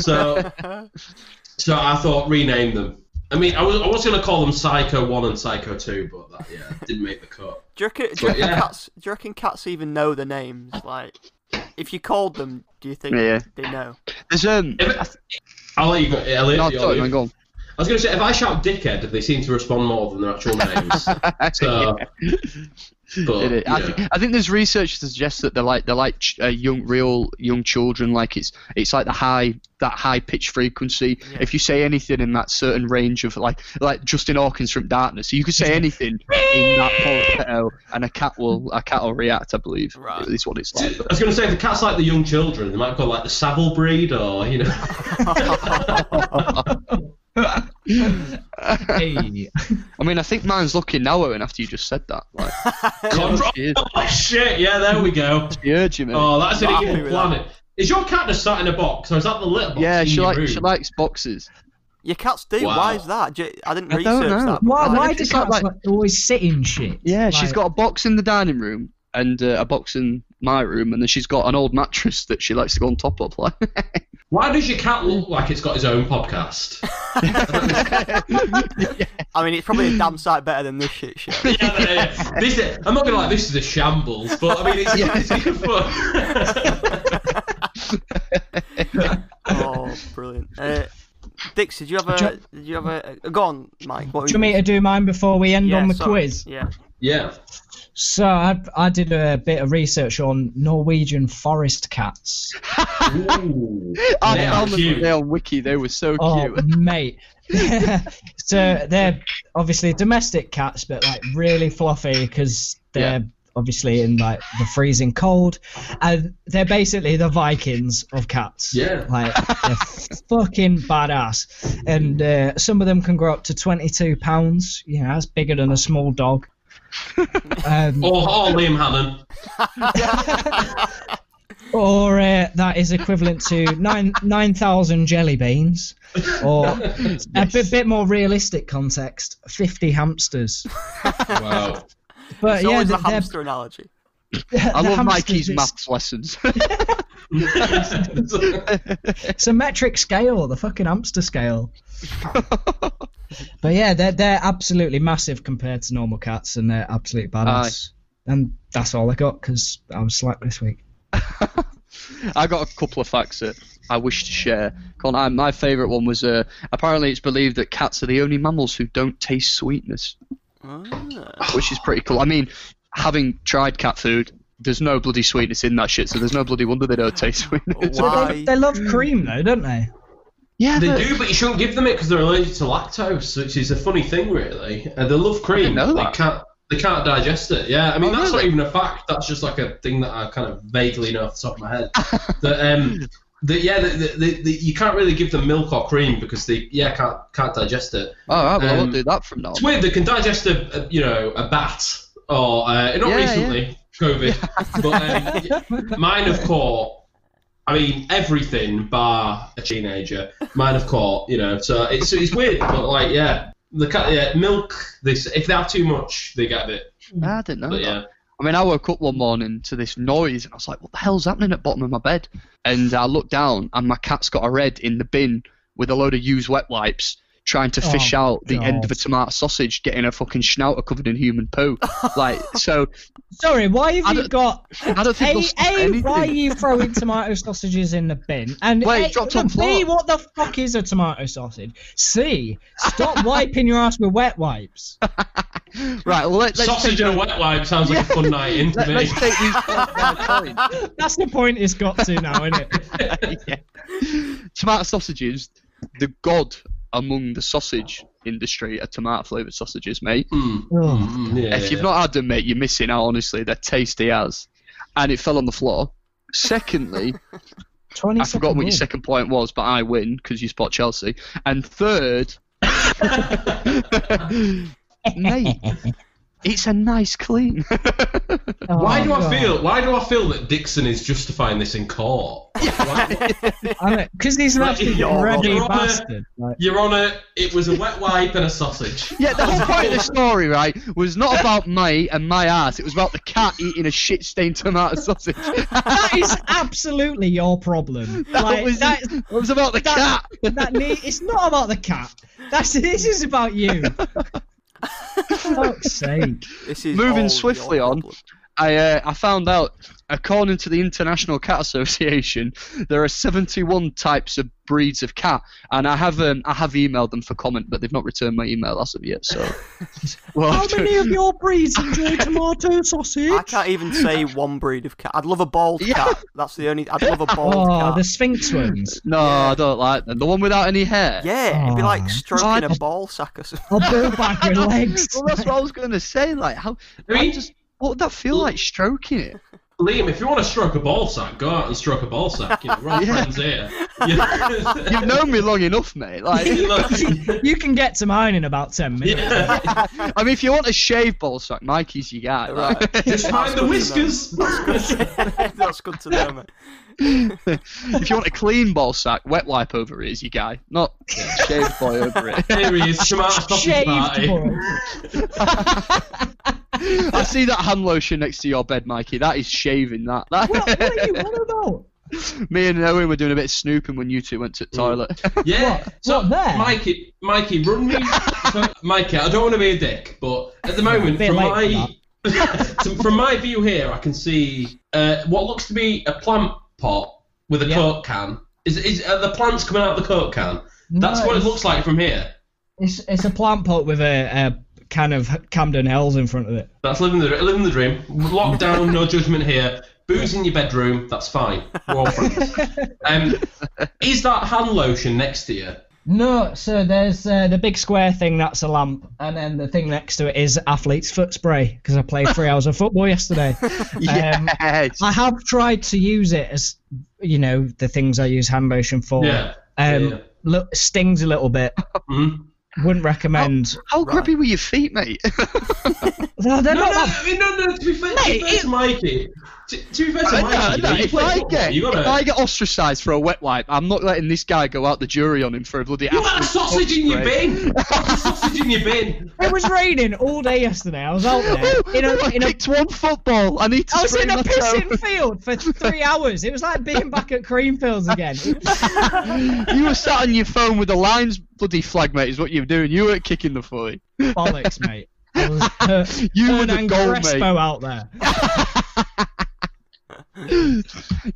So, (laughs) so I thought rename them. I mean, I was, I was gonna call them Psycho One and Psycho Two, but that yeah didn't make the cut. (laughs) Do you reckon, do you reckon yeah. cats? Do you reckon cats even know the names? Like, if you called them, do you think Yeah. they know? There's um. If it- I'll let you go. Elliot, No, you- sorry, you- man, go on. I was going to say, if I shout dickhead, they seem to respond more than their actual names. (laughs) so, but, It is. I, yeah. think, I think there's research to suggest that they're like they're like ch- uh, young, real young children. Like it's it's like the high that high pitch frequency. Yeah. If you say anything in that certain range of like like Justin Hawkins from Darkness, you could say anything in that falsetto, (laughs) and a cat will a cat will react. I believe Right. is what it's like. I was going to say, if the cat's like the young children, they might call it like the Savile breed, or, you know. (laughs) (laughs) Hey. I mean, I think mine's looking now, Owen. After you just said that, like, (laughs) Conrad- oh, shit, yeah, there we go. She urged you, mate. Oh, that's an evil planet. Is your cat just sat in a box, or is that the litter box yeah, in she your like room? she likes boxes. Your cats do. Wow. Why is that? Do you- I didn't I research don't know. that. Why, why? why do cats like- like, always sit in shit? Yeah, she's got a box in the dining room and uh, a box in my room, and then she's got an old mattress that she likes to go on top of. Like, (laughs) Why does your cat look like it's got his own podcast? (laughs) (laughs) I mean, it's probably a damn sight better than this shit show. yeah, yeah, yeah. This I'm not gonna like this is a shambles, but I mean it's, it's good fun. oh, brilliant. Uh, Dix, did you have a? Do Did you have a? Go on, Mike. What Do you want me to do mine before we end yeah, on the sorry. quiz? Yeah. Yeah. So I, I did a bit of research on Norwegian forest cats. Ooh. (laughs) I They are found them cute. there on Wiki. They were so Oh, cute. (laughs) mate. (laughs) so they're obviously domestic cats, but like really fluffy because they're obviously in like the freezing cold, and they're basically the Vikings of cats. Yeah. Like they're fucking badass, and uh, some of them can grow up to twenty-two pounds. You know, that's bigger than a small dog. Um, Or, or Liam Hannon. (laughs) or uh, that is equivalent to nine nine thousand jelly beans, or (laughs) a bit, bit more realistic context, fifty hamsters. (laughs) Wow. But It's yeah, the, the hamster analogy. I love Mikey's it's, maths lessons. (laughs) It's a metric scale, the fucking hamster scale. but yeah, they're they're absolutely massive compared to normal cats, and they're absolutely badass. And that's all I got because I was slack this week. (laughs) I got a couple of facts that I wish to share. Con, I, my favourite one was uh, apparently it's believed that cats are the only mammals who don't taste sweetness, Ah. which is pretty cool. I mean, having tried cat food, there's no bloody sweetness in that shit, so there's no bloody wonder they don't taste sweetness. Why? They, they love cream though, don't they? Yeah, They but- do, but you shouldn't give them it because they're allergic to lactose, which is a funny thing, really. Uh, they love cream. didn't know they can't. They can't digest it. Yeah, I mean Oh, that's really? not even a fact. That's just like a thing that I kind of vaguely know off the top of my head. that um, (laughs) that yeah, the, the, the, you can't really give them milk or cream because they yeah can't can't digest it. All right, well, I won't Um, do that from now. It's weird. They can digest a, a you know a bat or uh, not Yeah, recently COVID, (laughs) but um, mine have caught. I mean everything bar a teenager. Mine have caught you know. So it's it's weird, but like yeah, the cat yeah, milk. This if they have too much, they get a bit. I didn't know But yeah, I mean, I woke up one morning to this noise, and I was like, "What the hell's happening at the bottom of my bed?" And I looked down, and my cat's got a red in the bin with a load of used wet wipes, trying to fish Oh, out the end of a tomato sausage, getting a fucking schnauzer covered in human poo. (laughs) like, so Sorry, why have I you got I don't think A, A, why are you throwing tomato sausages in the bin? And Wait, A, dropped on B, floor. what the fuck is a tomato sausage? C, stop (laughs) wiping your ass with wet wipes. (laughs) right, well, let, let's sausage and a wet wipe sounds like a fun night in to Let, me. us take these points. That's the point it's got to now, isn't it? yeah. Tomato sausages, the god among the sausage industry are tomato flavoured sausages, mate. Mm, Ugh. mm, yeah, if you've yeah. not had them, mate, you're missing out. Honestly, they're tasty as, and it fell on the floor. Secondly, (laughs) 20 I forgot what your second point was, but I win because you spot Chelsea. And third, (laughs) (laughs) mate, it's a nice clean. (laughs) Oh, why Oh, do I feel? Why do I feel that Dixon is justifying this in court? (laughs) Because he's an Right, absolute you're ready on a- bastard. Like, Your Honour, it was a wet wipe and a sausage. (laughs) yeah, the whole point of the story, right, was not about me and my ass. It was about the cat eating a shit-stained tomato sausage. that is absolutely your problem. That like, was, that, it was about the that- cat. that ne- it's not about the cat. That's this is about you. (laughs) For fuck's sake. This is Moving swiftly on. I uh, I found out, according to the International Cat Association, there are 71 types of breeds of cat, and I have um, I have emailed them for comment, but they've not returned my email as of yet. So, (laughs) well, How (laughs) many of your breeds enjoy tomato sausage? I can't even say (laughs) one breed of cat. I'd love a bald Yeah. cat. That's the only. I'd love a bald Oh, cat. the Sphynx ones. no, I don't like them. The one without any hair. Yeah, it'd be like Oh. stroking I- a ball sack or something. Or bull back with legs. Well, that's what I was going to say. Like, how? I mean- just what would that feel like stroking it? Liam, if you want to stroke a ball sack, go out and stroke a ball sack. You know, we're all (laughs) Yeah. friends here. (laughs) You've known me long enough, mate. Like, (laughs) You can get to mine in about 10 minutes. yeah. I mean, if you want a shave ball sack, Mikey's your guy. like. Right. Just mind the whiskers. That's good to know, mate. if you want a clean ball sack, wet wipe over it is your guy, not shaved boy over it. Here he is, tomato sausage Shaved party. boy. (laughs) I see that hand lotion next to your bed, Mikey. That is shaving. That. that. What, (laughs) what are you on about? Me and Owen were doing a bit of snooping when you two went to the toilet. (laughs) Yeah. What? So, What, there? Mikey, Mikey, run me. so, Mikey, I don't want to be a dick, but at the moment, Bit from late my so from my view here, I can see uh, what looks to be a plant pot with a Yeah. coke can. Is is are the plants coming out of the coke can? That's No, what it it's- looks like from here. It's, it's a plant pot with a, a can of Camden Hells in front of it. That's living the living the dream. Lockdown, no judgment here. Booze in your bedroom, that's fine. We're all friends. (laughs) Um, is that hand lotion next to you? No, so there's uh, the big square thing that's a lamp, and then the thing next to it is athlete's foot spray because I played three hours of football yesterday. (laughs) yes. I have tried to use it as you know the things I use hand lotion for. Yeah. Um, Yeah. Look, stings a little bit. Mhm. Wouldn't recommend. How grippy were your feet, mate? (laughs) No, they're No, not no, that- I mean, no, no. To be fair, to be fair it- to Mikey, to, to be fair to I- you know, if, I football, get, gotta. if I get ostracised for a wet wipe, I'm not letting this guy go out the jury on him for a bloody. You had a sausage in your spray. bin. (laughs) A sausage in your bin. It was raining all day yesterday. I was out there (laughs) in Oh, a, I in a picked one football. I need to I was in a my toe. pissing field for three hours. It was like being back at Creamfields again. (laughs) you were sat on your phone with the lines bloody flag, mate. Is what you were doing. You weren't kicking the footy. Bollocks, mate. I was uh, You were the Hernan goal, Crespo mate. out there.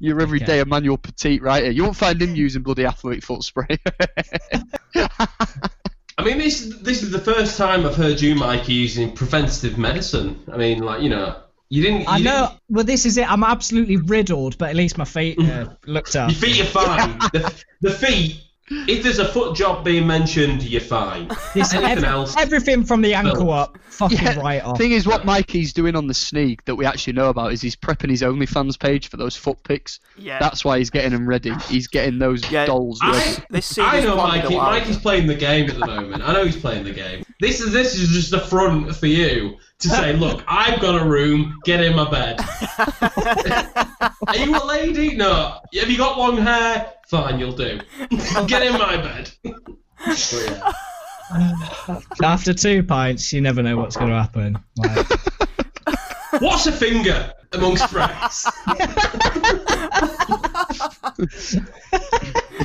Your everyday Okay. Emmanuel Petit writer. You won't find him using bloody athlete foot spray. (laughs) I mean, this this is the first time I've heard you, Mikey, using preventative medicine. I mean, like you know, you didn't. You I know. Didn't, Well, this is it. I'm absolutely riddled, but at least my feet uh, looked up. your feet are fine. (laughs) the, the feet. If there's a foot job being mentioned, you're fine. (laughs) Anything every- else? Everything from the ankle up, fucking Yeah, right off. Thing is, what Mikey's doing on the sneak that we actually know about is he's prepping his OnlyFans page for those foot pics. Yeah. That's why he's getting them ready. He's getting those Yeah, dolls ready. (laughs) I, This scene I know Mikey. while Mikey's playing the game at the moment. I know he's playing the game. This is this is just a front for you to say, look, I've got a room. Get in my bed. (laughs) Are you a lady? No. Have you got long hair? Fine, you'll do. Get in my bed. But yeah. After two pints, you never know what's going to happen. Like, (laughs) What's a finger amongst friends? (laughs)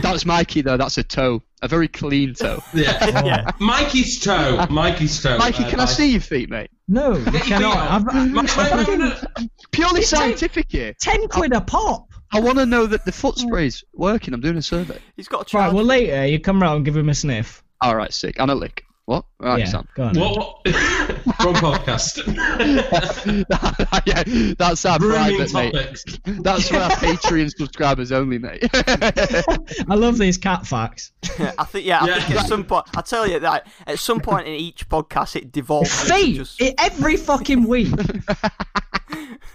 That's Mikey though. That's a toe, a very clean toe. Yeah. Yeah. Mikey's toe. Mikey's toe. Mikey, Uh, can I Mike- see your feet, mate? no, you Get your feet cannot. I've, Mike. Purely scientific here. ten quid a pop. I want to know that the foot spray's working. I'm doing a survey. He's got a Right, well later you come round and give him a sniff. All right, sick. And a lick. What? All right, yeah, Sam. go on. What? what? (laughs) Wrong podcast. (laughs) (laughs) yeah, that's our Grooming private, mate. topics. That's for our Patreon subscribers only, mate. (laughs) I love these cat facts. I think yeah. I Yeah. think at some point, I tell you that at some point in each podcast, it devolves. into Feet Just, i- every fucking week.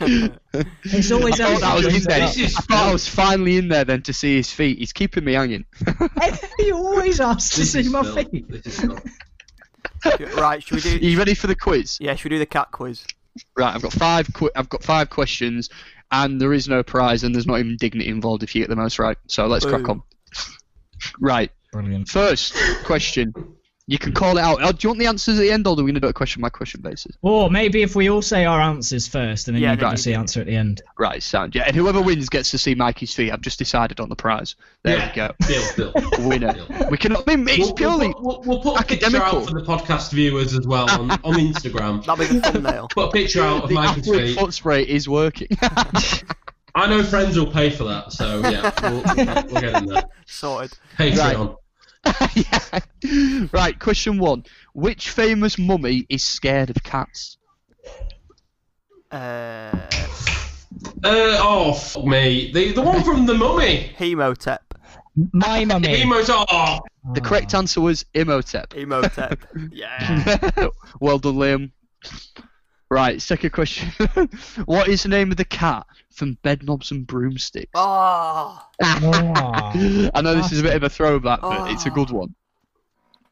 it's always I thought that was in there. This is I thought I was finally in there then to see his feet. He's keeping me hanging. He always asks to This see my Phil. feet. This is Phil. right. Should we do? Are you ready for the quiz? Yeah. Should we do the cat quiz? Right, I've got five. Qu- I've got five questions, and there is no prize, and there's not even dignity involved if you get the most right. So let's crack on. Right, Brilliant. first question. You can call it out. Oh, do you want the answers at the end, or are we going to do it question by question basis? Or maybe if we all say our answers first, and then Yeah, you get right. to see the answer at the end. Right, sound. Yeah, and whoever wins gets to see Mikey's feet. I've just decided on the prize. There yeah. we go. Deal, deal. Winner. Deal. We can. I mean, it's We'll, purely. we'll, put- we'll put a picture academical. out for the podcast viewers as well on, on Instagram. That'll be the thumbnail. (laughs) Put a picture out of The Mikey's athlete feet. foot spray is working. (laughs) I know friends will pay for that, so yeah, we'll, we'll get in there. Sorted. Patreon. (laughs) yeah. Right, question one. Which famous mummy is scared of cats? Uh, Uh, oh, fuck me. The, the one from The Mummy. (laughs) Hemotep. My mummy. Emos, oh, The correct answer was Imhotep. Emotep. (laughs) Yeah. well done, Liam. Right, second question. (laughs) what is the name of the cat from Bedknobs and Broomsticks? Oh. Oh. (laughs) I know this is a bit of a throwback, but ah. it's a good one.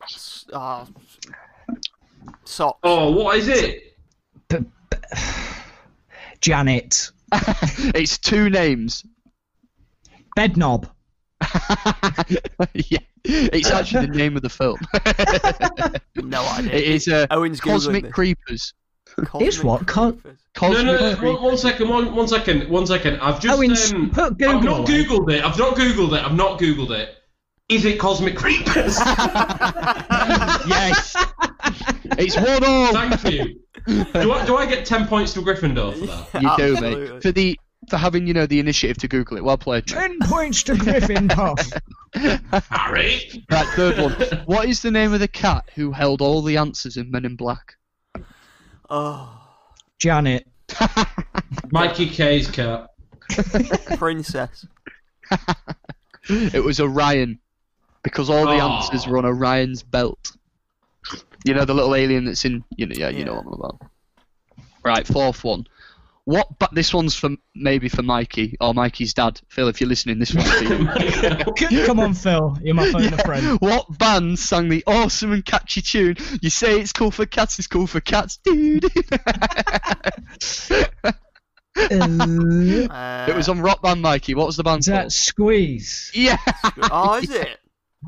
s- oh. Socks. oh, what is it? Janet. (laughs) it's two names. Bed knob. yeah, it's actually the name of the film. No idea. it is uh, Owen's googling Cosmic this. Creepers. It's what? Co- Cosmic No, no, no, one, one second, one, one second, one second. I've just Owen, um, put Google I've not away. googled it. I've not googled it. I've not googled it. Is it Cosmic Creepers? (laughs) yes. it's one all. Thank you. Do I, do I get ten points to Gryffindor for that? You do, Absolutely. mate. For the for having you know the initiative to Google it. Well played. Ten points to Gryffindor. Harry. Right, third one. What is the name of the cat who held all the answers in Men in Black? Oh. Janet. (laughs) Mikey K's cat. (laughs) Princess. It was Orion, because all the Oh. answers were on Orion's belt. You know the little alien that's in. You know, yeah, you know what I'm about. Right, fourth one. What? But this one's for maybe for Mikey or Mikey's dad. Phil, if you're listening, this one's for you. (laughs) Come on, Phil. You're my phone a friend. What band sang the awesome and catchy tune? You say it's cool for cats, it's cool for cats, dude. (laughs) Uh, it was on Rock Band, Mikey. What was the band is that? Squeeze? Yeah. Oh, is it?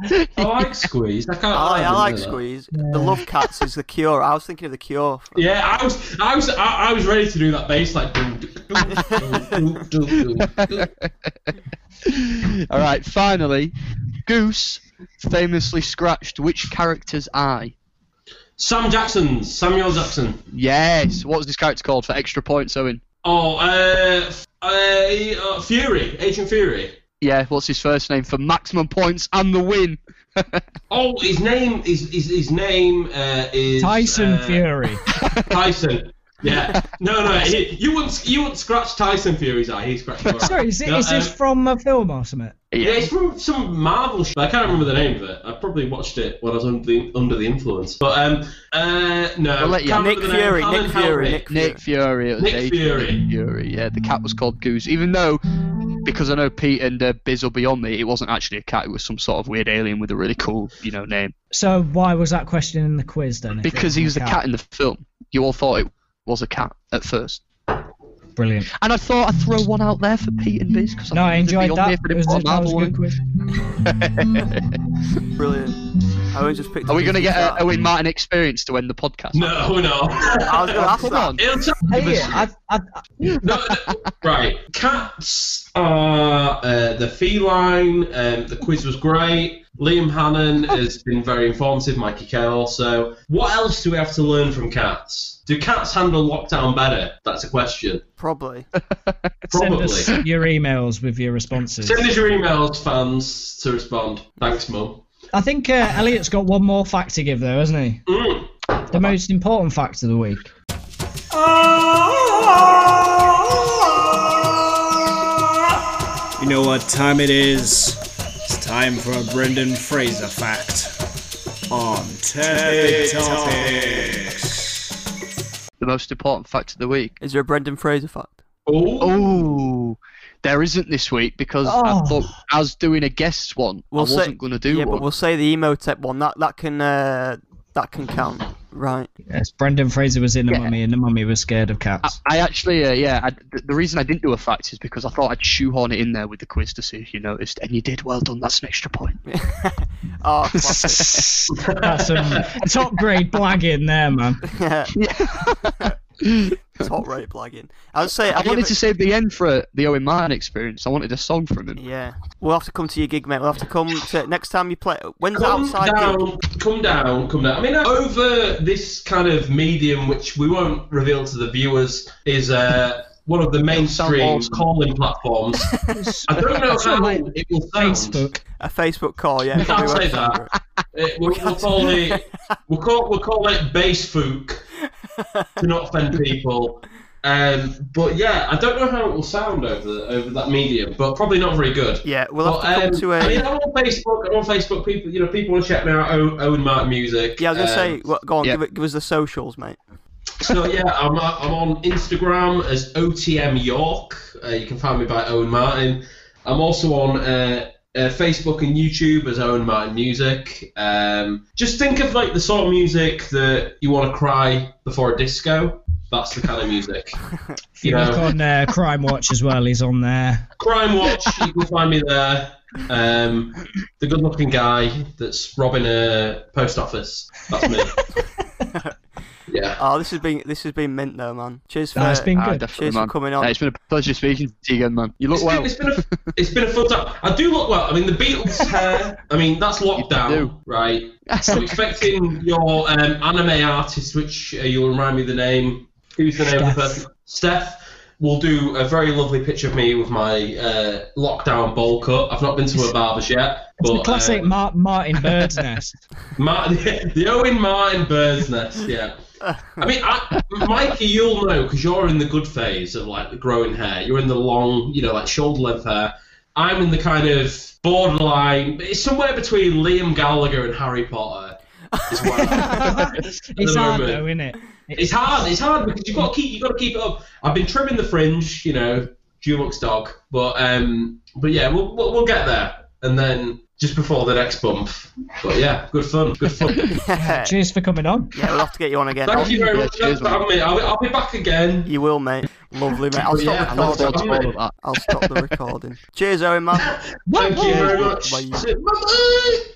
I like Squeeze. I can't. I, I like know that. Squeeze. The Love Cats is the Cure. I was thinking of the Cure. Yeah, I was, I was, I, I was ready to do that bass like. (laughs) All right. Finally, Goose famously scratched which character's eye? Sam Jackson, Samuel Jackson. Yes. What was this character called for extra points, Owen? Oh, uh, uh, Fury, Agent Fury. Yeah, what's his first name for maximum points and the win? (laughs) Oh, his name is his, his name uh, is Tyson uh, Fury. (laughs) Tyson. Yeah. (laughs) No, no. He, you wouldn't you wouldn't scratch Tyson Fury's eye. He scratched. mine. Sorry, is, it, No, is this um, from a film or something? Yeah, it's from some Marvel. Sh- I can't remember the name of it. I probably watched it when I was under the under the influence. But um, uh, no. Let you- Nick remember the name. Fury, Nick Fury, Nick Fury. Nick Fury. Nick Fury. Nick Fury. Yeah, the cat was called Goose. Even though, because I know Pete and uh, Biz will be on me, it wasn't actually a cat. It was some sort of weird alien with a really cool, you know, name. So why was that question in the quiz then? Because he was the a cat in the film. You all thought it was a cat at first. Brilliant. And I thought I'd throw one out there for Pete and Biz. Cause No, I they'd enjoyed that. It was, didn't put a that was a good. (laughs) Brilliant. I only just picked Are we going to get a guitar. Owen Martin experience to end the podcast? No, we're not. I was going to ask Come that. on. It'll tell Hey, us- I, I, No, no, (laughs) right. Cats are uh, the feline. Um, the quiz was great. Liam Hannon (laughs) has been very informative. Mikey K also. What else do we have to learn from cats? Do cats handle lockdown better? That's a question. Probably. (laughs) send us your emails with your responses. Send us your emails, fans, to respond. Thanks, Mum. I think uh, Elliot's got one more fact to give though, hasn't he? Mm. The most important fact of the week. You know what time it is? It's time for a Brendan Fraser fact on Tepid Topics. The most important fact of the week. Is there a Brendan Fraser fact? Oh, Oh, there isn't this week because I Oh. thought I was doing a guest one. We'll I wasn't going to do yeah, one. but we'll say the Emotep one. That that can uh, that can count, right? Yes, Brendan Fraser was in the Yeah. mummy, and the mummy was scared of cats. I actually, uh, yeah, I, the, the reason I didn't do a fact is because I thought I'd shoehorn it in there with the quiz to see if you noticed, and you did. Well done. That's an extra point. (laughs) oh, classic. (laughs) That's some top grade blagging there, man. (laughs) Top rate blagging. I would say. I have you wanted ever- to save the end for the Owen Martin experience. I wanted a song from him. Yeah, we'll have to come to your gig, mate. We'll have to come to next time you play. When's the come outside gig? down, come down, come down. I mean, over this kind of medium, which we won't reveal to the viewers, is uh, one of the mainstream calling platforms. (laughs) I don't know Sort how like it will sound. Facebook. A Facebook call, yeah. We (laughs) can't say that. Uh, (laughs) we'll, we'll call it we'll call we'll call it base fook to not offend people. Um, but yeah, I don't know how it will sound over over that medium, but probably not very good. Yeah, we'll have But, to come um, to I mean, a. I'm on Facebook. I'm on Facebook. People, you know, people want to check me out. Owen, Owen Martin Music. Yeah, I was gonna Um, say. What, go on, yeah. give, it, give us the socials, mate. So yeah, I'm, uh, I'm on Instagram as OTM York. Uh, you can find me by Owen Martin. I'm also on uh, uh, Facebook and YouTube as Owen Martin Music. Um, just think of like the sort of music that you want to cry before a disco. That's the kind of music. (laughs) You know. on uh, Crime Watch as well, he's on there. Crime Watch, you can find me there. Um, the good-looking guy that's robbing a post office. That's me. (laughs) yeah. Oh, this has been this has been mint though, man. Cheers for Nah, it's been Ah, good. definitely, cheers for coming on. Yeah, it's been a pleasure speaking to you again, man. You look It's well. been, it's been a (laughs) it's been a fun time. I do look well. I mean, the Beatles hair. I mean, that's do. lockdown, right? I'm (laughs) expecting your um, anime artist, which uh, you'll remind me the name. Who's the name of the Steph. person? Steph will do a very lovely picture of me with my uh, lockdown bowl cut. I've not been to a barber's yet, It's but the classic uh, Mar- Martin Bird's Nest. (laughs) Ma- the Owen Martin Bird's Nest, yeah. I mean, I, Mikey, you'll know because you're in the good phase of like the growing hair. You're in the long, you know, like shoulder length hair. I'm in the kind of borderline. It's somewhere between Liam Gallagher and Harry Potter. Is what (laughs) it's hard moment. though, isn't it? it's hard. It's hard because you've got to keep. You've got to keep it up. I've been trimming the fringe, you know, Dulux dog, but um, but yeah, we'll, we'll we'll get there, and then just before the next bump. But yeah, good fun, good fun. yeah, (laughs) (laughs) Cheers for coming on. Yeah, we'll have to get you on again. Thank you very Yeah, much cheers, for having me. I'll, I'll be back again. You will, mate. Lovely, mate. I'll stop yeah, I look recording. all of that. I'll stop the recording. Cheers, Owen, man. Thank you very much. Bye. Bye.